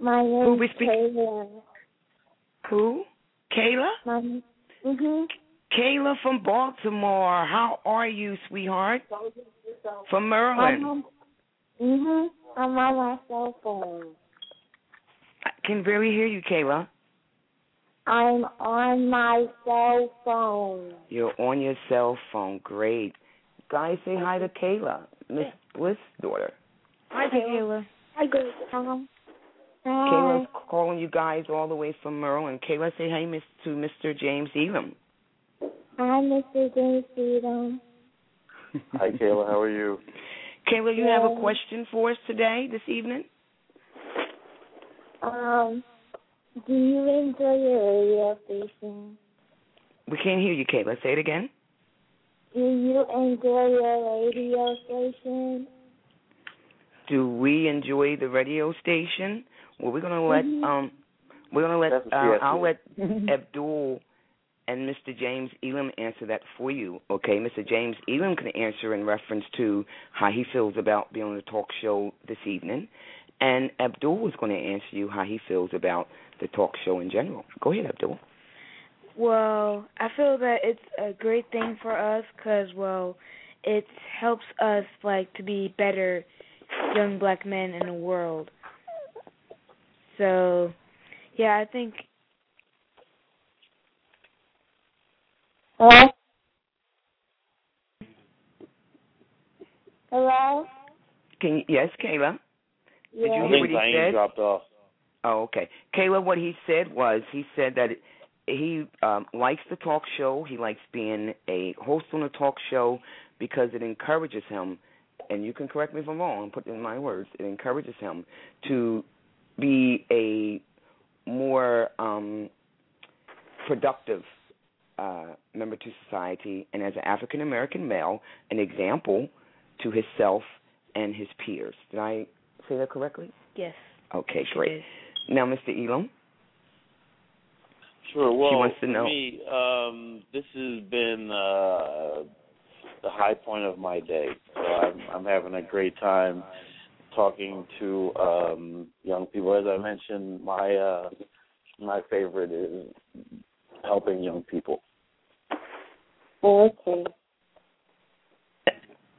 I: My name
C: Who we
I: speak? Kayla.
C: Who? Kayla?
I: My, mhm.
C: Kayla from Baltimore. How are you, sweetheart? From Maryland.
I: I'm mhm. I'm on my cell phone.
C: I can barely hear you, Kayla.
I: I'm on my cell phone.
C: You're on your cell phone. Great. Guys, say hi to Kayla, Miss Bliss' daughter.
D: Hi, Kayla.
I: Hi, Tom.
C: Kayla's calling you guys all the way from Maryland. Kayla, say hi miss, to Mr. James Elam.
I: Hi, Mr. James Elam.
F: Hi, Kayla. How are you?
C: Kayla, you have a question for us today, this evening?
I: Um, do you enjoy your radio station?
C: We can't hear you, Kayla. Say it again.
I: Do you enjoy your radio station?
C: Do we enjoy the radio station? Well, we're gonna let
I: mm-hmm.
C: um, we're gonna let uh, I'll let [laughs] Abdul and Mr. James Elam answer that for you. Okay, Mr. James Elam can answer in reference to how he feels about being on the talk show this evening, and Abdul is going to answer you how he feels about the talk show in general. Go ahead, Abdul.
D: Well, I feel that it's a great thing for us because, well, it helps us like to be better young black men in the world. So, yeah, I think.
I: Hello? Hello?
C: Can you, yes, Kayla. Did
I: Yeah.
C: you
F: I
C: hear
F: think
C: what he
F: Diane
C: said?
F: dropped off.
C: Oh, okay. Kayla, what he said was he said that he um, likes the talk show. He likes being a host on a talk show because it encourages him. And you can correct me if I'm wrong. Put in my words. It encourages him to be a more um, productive uh, member to society, and as an African American male, an example to himself and his peers. Did I say that correctly?
D: Yes.
C: Okay, great.
D: did.
C: Now, Mr. Elam.
F: Sure. Well,
C: wants to know.
F: me, um, this has been uh, the high point of my day. So I'm, I'm having a great time talking to um, young people. As I mentioned, my uh, my favorite is helping young people.
I: Okay.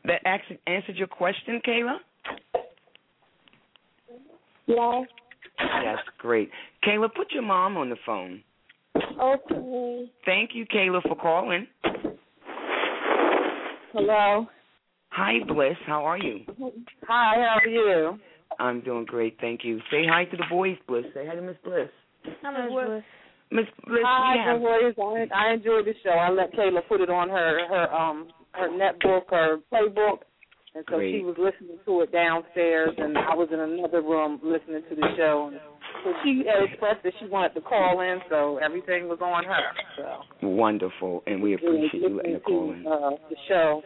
C: That actually answered your question, Kayla?
I: Yes.
C: Yes, great. Kayla, put your mom on the phone.
I: Okay.
C: Thank you, Kayla, for calling.
J: Hello.
C: Hi, Bliss. How are you?
J: Hi, how are you?
C: I'm doing great, thank you. Say hi to the boys, Bliss. Say hi to Miss Bliss.
D: Hi, Miss Bliss.
C: Miss Bliss,
J: Hi,
C: have
J: boys. I, I enjoyed the show. I let Kayla put it on her her um her netbook or playbook, and so
C: Great.
J: she was listening to it downstairs, and I was in another room listening to the show. And so she expressed that she wanted to call in, so everything was on her. So
C: wonderful, and we appreciate you letting her call in.
J: uh, the show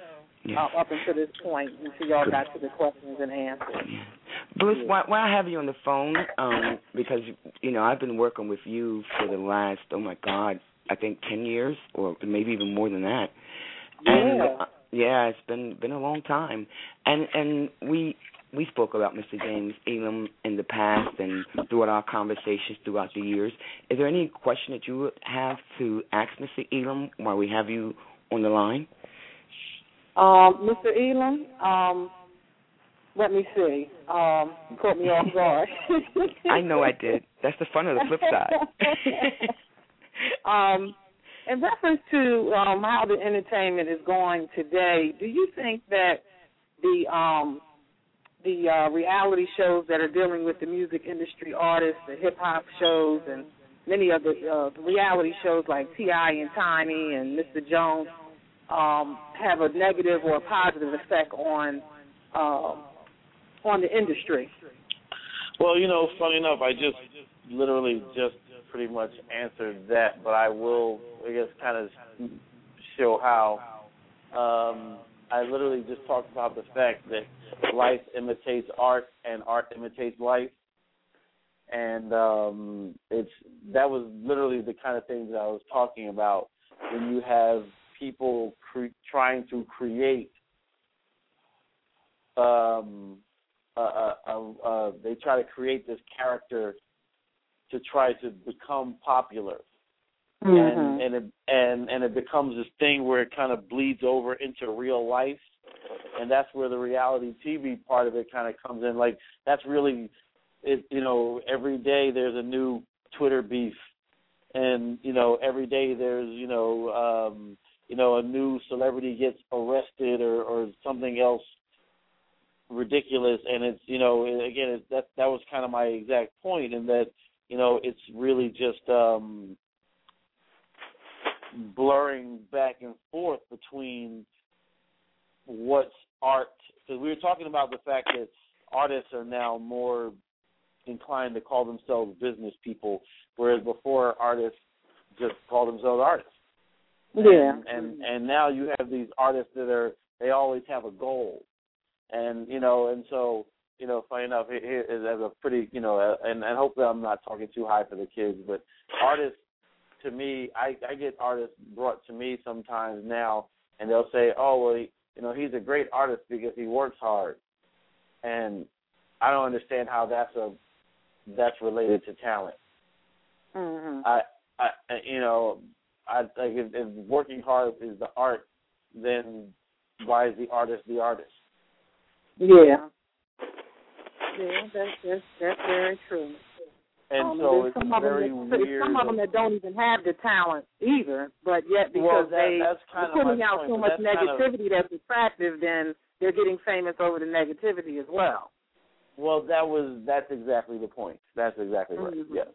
C: Yes.
J: uh, up until this point, until y'all
C: Good.
J: got to the questions and answers.
C: Bliss, why, why I have you on the phone? Um, because you know I've been working with you for the last oh my god, I think ten years or maybe even more than that. And
J: Yeah.
C: uh, yeah, it's been been a long time. And and we we spoke about Mr. James Elam in the past and throughout our conversations throughout the years. Is there any question that you would have to ask Mr. Elam while we have you on the line?
J: Um, Mr. Elam, um, let me see. Um, caught me off guard. [laughs]
C: I know I did. That's the fun of the flip side. [laughs]
J: um, in reference to um, how the entertainment is going today, do you think that the um, the uh, reality shows that are dealing with the music industry artists, the hip hop shows, and many of the uh, reality shows like T.I. and Tiny and Mr. Jones um, have a negative or a positive effect on um, on the industry?
F: Well, you know, funny enough, I just literally just pretty much answered that, but I will, I guess, kind of show how. Um, I literally just talked about the fact that life imitates art and art imitates life, and um, it's that was literally the kind of things I was talking about when you have people cre- trying to create um, uh, uh, uh, uh, they try to create this character to try to become popular, and and it and and it becomes this thing where it kind of bleeds over into real life, and that's where the reality TV part of it kind of comes in. Like that's really, it you know, every day there's a new Twitter beef, and you know every day there's you know um, you know a new celebrity gets arrested or or something else ridiculous and it's you know again it, that that was kind of my exact point in that you know it's really just um blurring back and forth between what's art because we were talking about the fact that artists are now more inclined to call themselves business people whereas before artists just call themselves artists
J: Yeah.
F: and and, and now you have these artists that are they always have a goal and you know, and so you know, funny enough, is as a pretty you know, uh, and and hopefully I'm not talking too high for the kids, but artists to me, I I get artists brought to me sometimes now, and they'll say, oh well, he, you know, he's a great artist because he works hard, and I don't understand how that's a that's related to talent.
J: Mm-hmm.
F: I, I, you know, I like if, if working hard is the art, then why is the artist the artist?
J: Yeah. Yeah, that's that's that's very true.
F: and
J: um,
F: so it's
J: some
F: very
J: of them that,
F: weird.
J: Some of them that don't even have the talent either, but yet
F: well,
J: because
F: that,
J: they
F: that's
J: are putting out
F: point,
J: so much
F: that's kind of-
J: negativity that's attractive, then they're getting famous over the negativity as well.
F: well, that was that's exactly the point. That's exactly right.
J: Mhm.
F: Yes.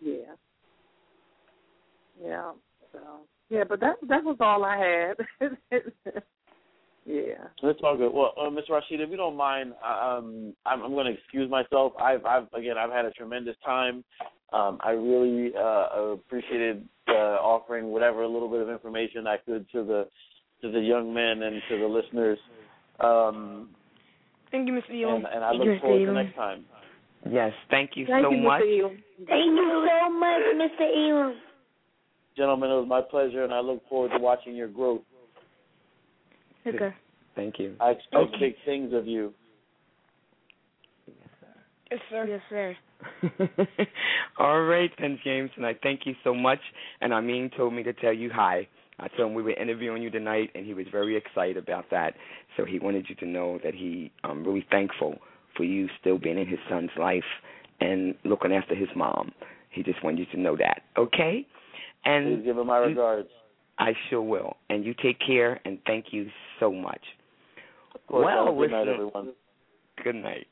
J: Yeah. Yeah. So yeah, but that that was all I had. [laughs] yeah.
F: That's all good. Well, uh, Ms. Rashid, if you don't mind, um, I'm, I'm going to excuse myself. I've, I've again, I've had a tremendous time. Um, I really uh, appreciated uh, offering whatever a little bit of information I could to the to the young men and to the listeners. Um,
G: Thank you, Mr. Elam.
F: and, and I
D: Thank
F: look
D: you, Mr.
F: forward to
D: Elam.
F: next time.
C: Yes, thank you
J: Thank
C: so
J: you,
C: much.
E: Thank you so much, Mr. Elam.
F: Gentlemen, it was my pleasure, and I look forward to watching your growth.
D: Okay.
C: Thank you.
F: I expect
C: Okay.
F: big things of you.
G: Yes, sir.
D: Yes, sir. [laughs]
C: All right, then, James, and I thank you so much. And Amin told me to tell you hi. I told him we were interviewing you tonight, and he was very excited about that. So he wanted you to know that he um really thankful for you still being in his son's life and looking after his mom. He just wanted you to know that. Okay? And
F: Please give him my
C: you-
F: regards.
C: I sure will. And you take care, and thank you so much.
F: Course,
C: well,
F: good night, everyone.
C: Good night.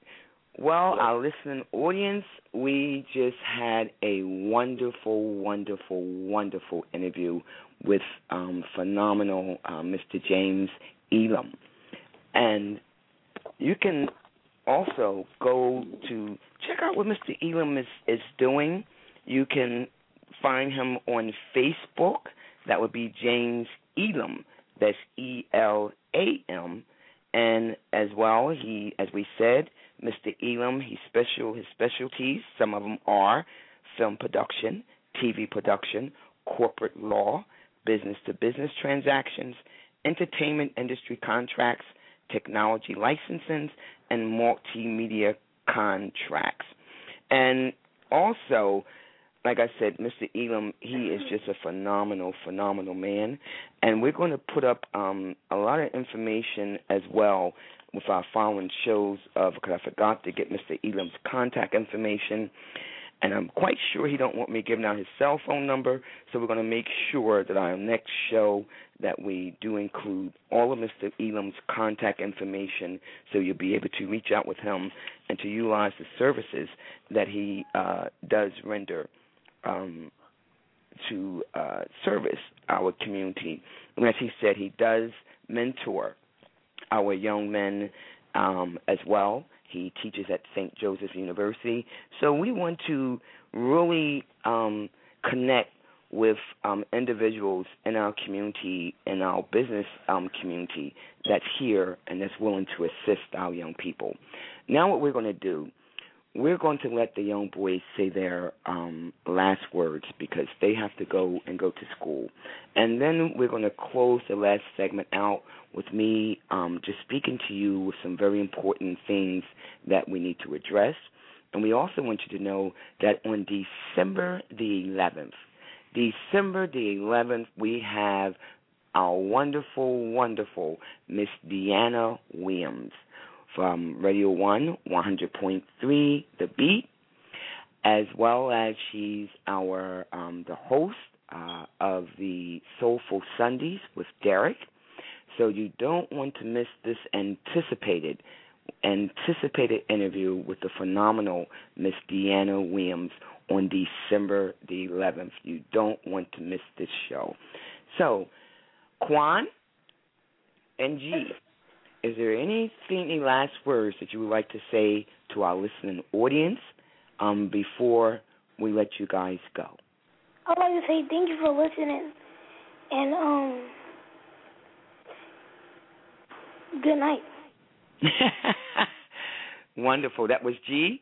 C: Well,
F: Yeah.
C: our listening audience, we just had a wonderful, wonderful, wonderful interview with um, phenomenal uh, Mr. James Elam. And you can also go to check out what Mr. Elam is, is doing. You can find him on Facebook. That would be James Elam. That's E L A M. And as well, he, as we said, Mr. Elam, he's special. His specialties, some of them are film production, TV production, corporate law, business to business transactions, entertainment industry contracts, technology licensing, and multimedia contracts. And also, like I said, Mr. Elam, he is just a phenomenal, phenomenal man. And we're going to put up um, a lot of information as well with our following shows of because I forgot to get Mr. Elam's contact information. And I'm quite sure he don't want me giving out his cell phone number, so we're going to make sure that our next show that we do include all of Mr. Elam's contact information, so you'll be able to reach out with him and to utilize the services that he uh, does render um, to uh, service our community. And as he said, he does mentor our young men um, as well. He teaches at St. Joseph's University. So we want to really um, connect with um, individuals in our community, in our business um, community that's here and that's willing to assist our young people. Now, what we're going to do, we're going to let the young boys say their um, last words because they have to go and go to school. And then we're going to close the last segment out with me um, just speaking to you with some very important things that we need to address. And we also want you to know that on December the 11th, December the 11th, we have our wonderful, wonderful Miss Deanna Williams from Radio 1, 100.3, The Beat, as well as she's our um, the host uh, of the Soulful Sundays with Derek. So you don't want to miss this anticipated anticipated interview with the phenomenal Miss Deanna Williams on December the 11th. You don't want to miss this show. So, Quan and G, is there anything, any last words that you would like to say to our listening audience um, before we let you guys go?
E: I'd like to say thank you for listening, and um, good night. [laughs]
C: Wonderful. That was G.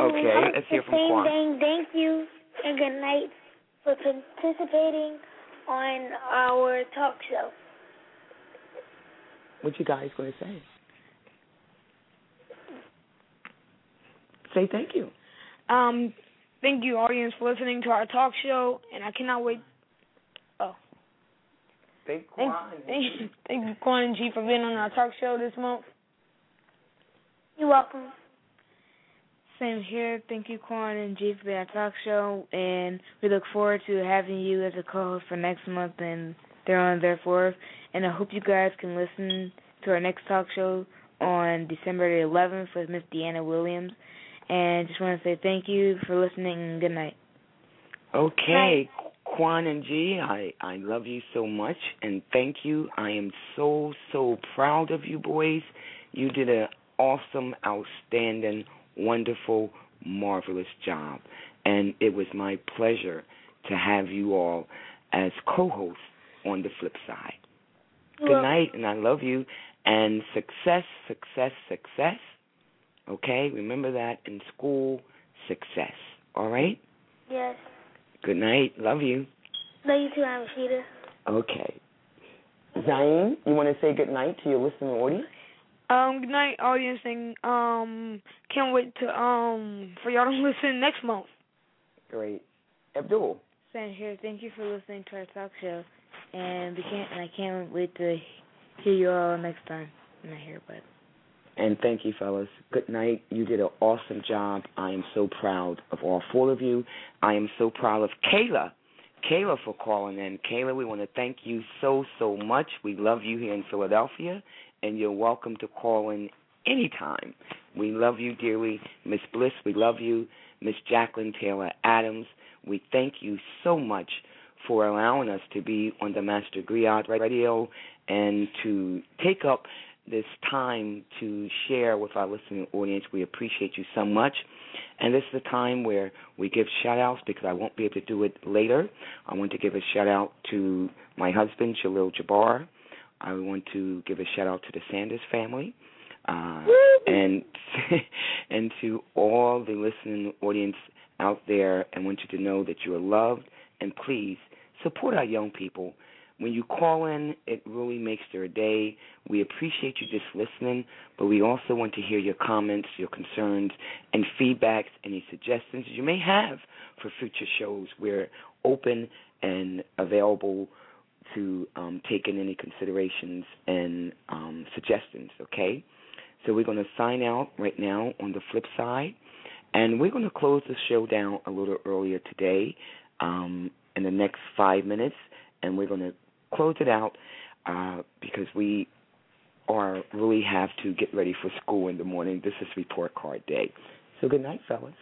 C: Okay, let's hear from Quan.
E: Thank, thank you and good night for participating on our talk show.
C: What you guys going to say? Say thank you.
G: Um, thank you, audience, for listening to our talk show, and I cannot wait. Oh,
C: Thank
G: thank, [laughs] thank you, thank you, Quan and G, for being on our talk show this month.
E: You're welcome.
D: Same here. Thank you, Quan and G, for being on our talk show, and we look forward to having you as a co-host for next month and there on therefore. And I hope you guys can listen to our next talk show on December the 11th with Miss Deanna Williams. And just want to say thank you for listening and good night.
C: Okay, Quan and G, I I love you so much and thank you. I am so so proud of you boys. You did an awesome, outstanding, wonderful, marvelous job, and it was my pleasure to have you all as co-hosts on the flip side. Good night, and I love you. And success, success, success. Okay, remember that in school, success. All right.
E: Yes.
C: Good night. Love you.
E: Love you too, Rashida.
C: Okay. Zain, you want to say good night to your listening audience?
G: Um, good night, audience, and um, can't wait to um for y'all to [laughs] listen next month.
C: Great. Abdul.
D: Same here. Thank you for listening to our talk show, and we can't and I can't wait to hear you all next time. I'm not here, but.
C: And thank you, fellas. Good night. You did an awesome job. I am so proud of all four of you. I am so proud of Kayla. Kayla for calling in. Kayla, we want to thank you so, so much. We love you here in Philadelphia, and you're welcome to call in anytime. We love you dearly. Miss Bliss, we love you. Miss Jacqueline Taylor Adams, we thank you so much for allowing us to be on the Master Griot Radio and to take up this time to share with our listening audience. We appreciate you so much. And this is a time where we give shout outs because I won't be able to do it later. I want to give a shout out to my husband, Jalil Jabbar. I want to give a shout out to the Sanders family. Uh, and [laughs] and to all the listening audience out there, I want you to know that you are loved and please support our young people when you call in, it really makes their day. We appreciate you just listening, but we also want to hear your comments, your concerns, and feedbacks, any suggestions you may have for future shows. We're open and available to um, take in any considerations and um, suggestions, okay? So we're going to sign out right now on the flip side, and we're going to close the show down a little earlier today um, in the next five minutes, and we're going to close it out uh, because we are really have to get ready for school in the morning. This is report card day. So good night, fellas.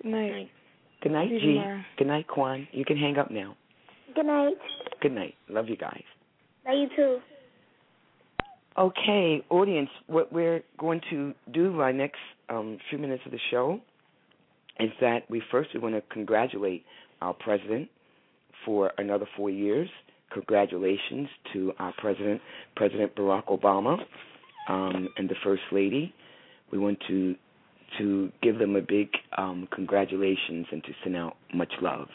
G: Good night.
C: Good night, G.
G: night.
C: Good night, Quan. You can hang up now.
E: Good night.
C: Good night. Love you guys.
E: Love you too.
C: Okay, audience, what we're going to do our next um, few minutes of the show is that we first we want to congratulate our president for another four years. Congratulations to our president, President Barack Obama, um, and the First Lady. We want to to give them a big um, congratulations and to send out much love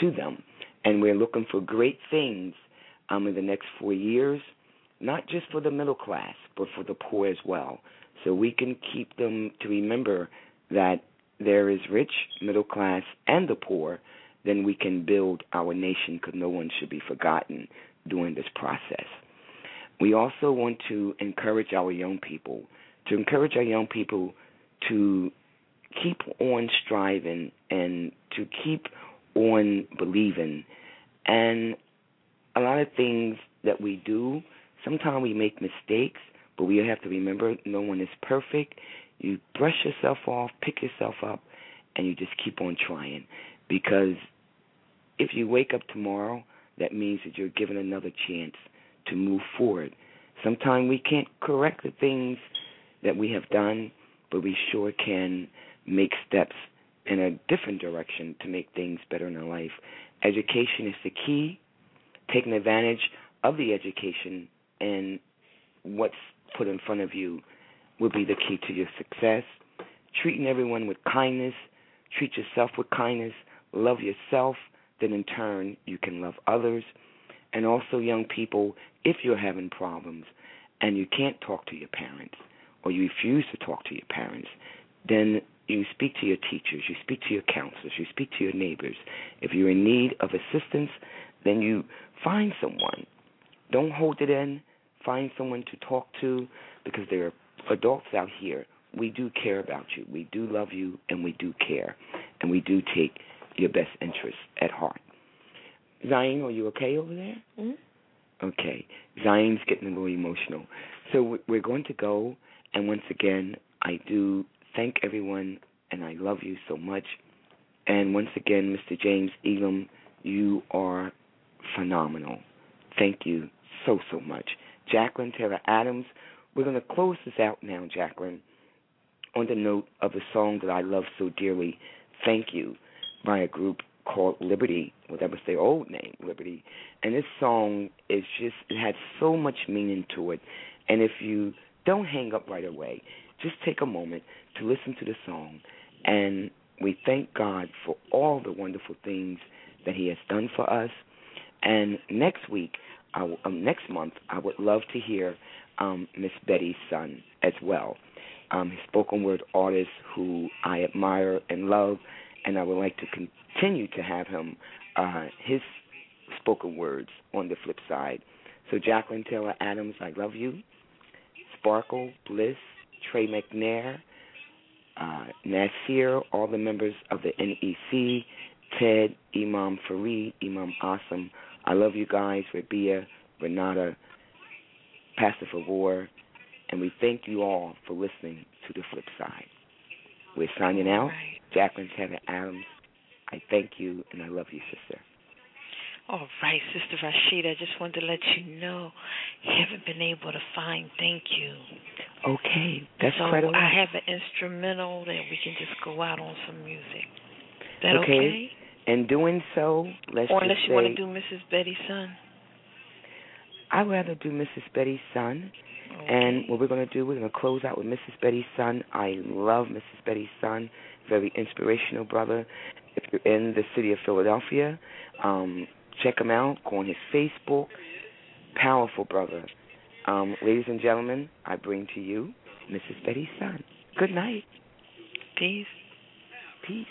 C: to them. And we're looking for great things um, in the next four years, not just for the middle class, but for the poor as well. So we can keep them to remember that there is rich, middle class, and the poor. Then we can build our nation because no one should be forgotten during this process. We also want to encourage our young people, to encourage our young people to keep on striving and to keep on believing. And a lot of things that we do, sometimes we make mistakes, but we have to remember no one is perfect. You brush yourself off, pick yourself up, and you just keep on trying. Because if you wake up tomorrow, that means that you're given another chance to move forward. Sometimes we can't correct the things that we have done, but we sure can make steps in a different direction to make things better in our life. Education is the key. Taking advantage of the education and what's put in front of you will be the key to your success. Treating everyone with kindness, treat yourself with kindness, love yourself, then in turn you can love others. And also, young people, if you're having problems and you can't talk to your parents or you refuse to talk to your parents, then you speak to your teachers, you speak to your counselors, you speak to your neighbors. If you're in need of assistance, then you find someone. Don't hold it in. Find someone to talk to because there are adults out here we do care about you. We do love you, and we do care, and we do take your best interests at heart. Zain, are you okay over there?
G: Mm-hmm.
C: Okay. Zain's getting a little emotional. So we're going to go, and once again, I do thank everyone, and I love you so much. And once again, Mr. James Elam, you are phenomenal. Thank you so, so much. Jacqueline Taylor Adams, we're going to close this out now, Jacqueline, on the note of a song that I love so dearly, Thank You, by a group called Liberty, well, that was their old name, Liberty. And this song is just, it had so much meaning to it. And if you don't hang up right away, just take a moment to listen to the song. And we thank God for all the wonderful things that He has done for us. And next week, I, um, next month, I would love to hear um, Miss Betty's son as well. Um, his spoken word artist who I admire and love, and I would like to continue to have him uh, his spoken words on the flip side. So Jacqueline Taylor Adams, I love you. Sparkle, Bliss, Trey McNair, uh, Nasir, all the members of the NEC, Ted, Imam Fareed, Imam Awesome. I love you guys, Rabia, Renata, Pastor War, and we thank you all for listening to the flip side. We're signing out.
H: Right.
C: Jacqueline Taylor Adams, I thank you and I love you, sister.
H: All right, Sister Rashida, I just wanted to let you know you haven't been able to find thank you.
C: Okay, that's
H: so
C: quite all
H: I have an instrumental that we can just go out on some music. Is that
C: Okay.
H: okay?
C: In doing so, let's
H: Or unless
C: say
H: you want to do Mrs. Betty's son.
C: I'd rather do Mrs. Betty's son. And what we're going to do, we're going to close out with Mrs. Betty's son. I love Mrs. Betty's son. Very inspirational brother. If you're in the city of Philadelphia, um, check him out. Go on his Facebook. Powerful brother. Um, ladies and gentlemen, I bring to you Mrs. Betty's son. Good night.
H: Peace.
C: Peace.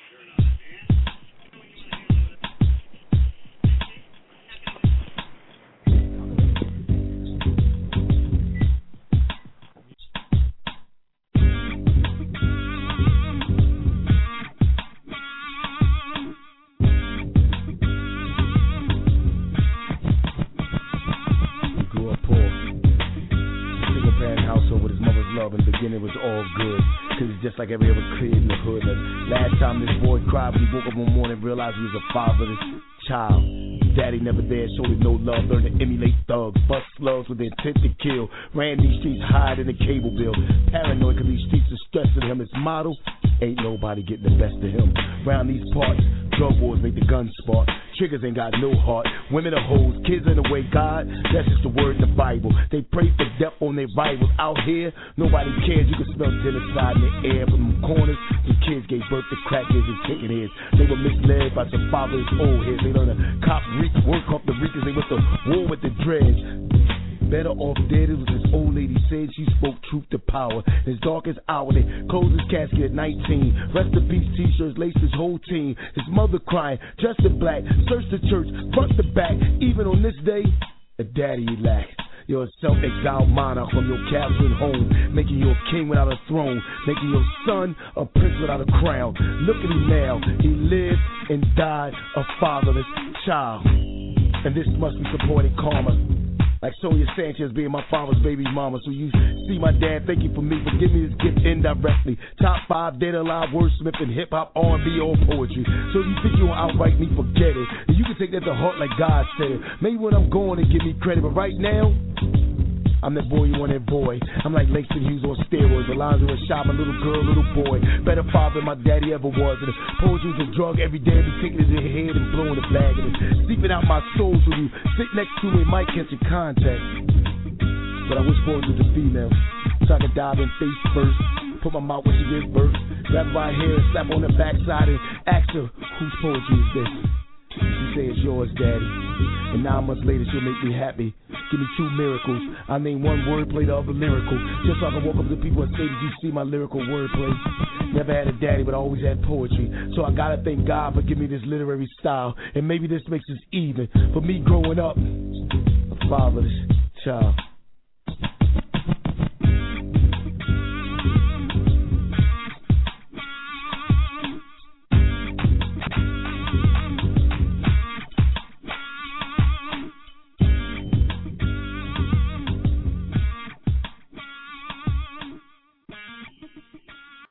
K: Intent to kill. Ran these streets higher than the cable bill. Paranoid cause these streets are stressing him. His model, ain't nobody getting the best of him. Round these parts, drug wars make the guns spark. Triggers ain't got no heart. Women are hoes, kids in the way. God, that's just the word in the Bible. They pray for death on their rivals. Out here, nobody cares. You can smell genocide in the air from the corners. Some kids gave birth to crackheads and chicken heads. They were misled by some fathers, old heads. They learned to cop reek, work off the reekers. They went to war with the dreads. Better off dead, it was his old lady said she spoke truth to power. His darkest hour, they closed his casket at 19. Rest in peace t-shirts laced his whole team. His mother crying, dressed in black, searched the church, front to back. Even on this day, a daddy he lacked. You're a self-exiled monarch from your and home, making you a king without a throne, making your son a prince without a crown. Look at him now. He lived and died a fatherless child. And this must be supporting karma. Like Sonia Sanchez being my father's baby mama. So you see my dad, thank you for me, for giving me this gift indirectly. Top five dead alive wordsmith in hip hop, R&B, or poetry. So you think you to outright me, forget it. And you can take that to heart like God said. Maybe when I'm going to give me credit, but right now, I'm that boy you want that boy. I'm like Langston Hughes on steroids. Alonzo and shot my little girl, little boy. Better father than my daddy ever was. And if poetry was a drug every day, I'd be taking it in the head and blowing the bag. And it's seeping out my soul so you sit next to me, might catch a contact. But I wish poetry was a female. So I could dive in face first. Put my mouth where she gives birth. Grab by hair slap on her backside and ask her, whose poetry is this? She say it's yours, daddy. And nine months later, she'll make me happy. Give me two miracles. I name one wordplay, the other lyrical. Just so I can walk up to people and say, Did you see my lyrical wordplay? Never had a daddy, but I always had poetry. So I gotta thank God for giving me this literary style. And maybe this makes us even. For me growing up, a fatherless child.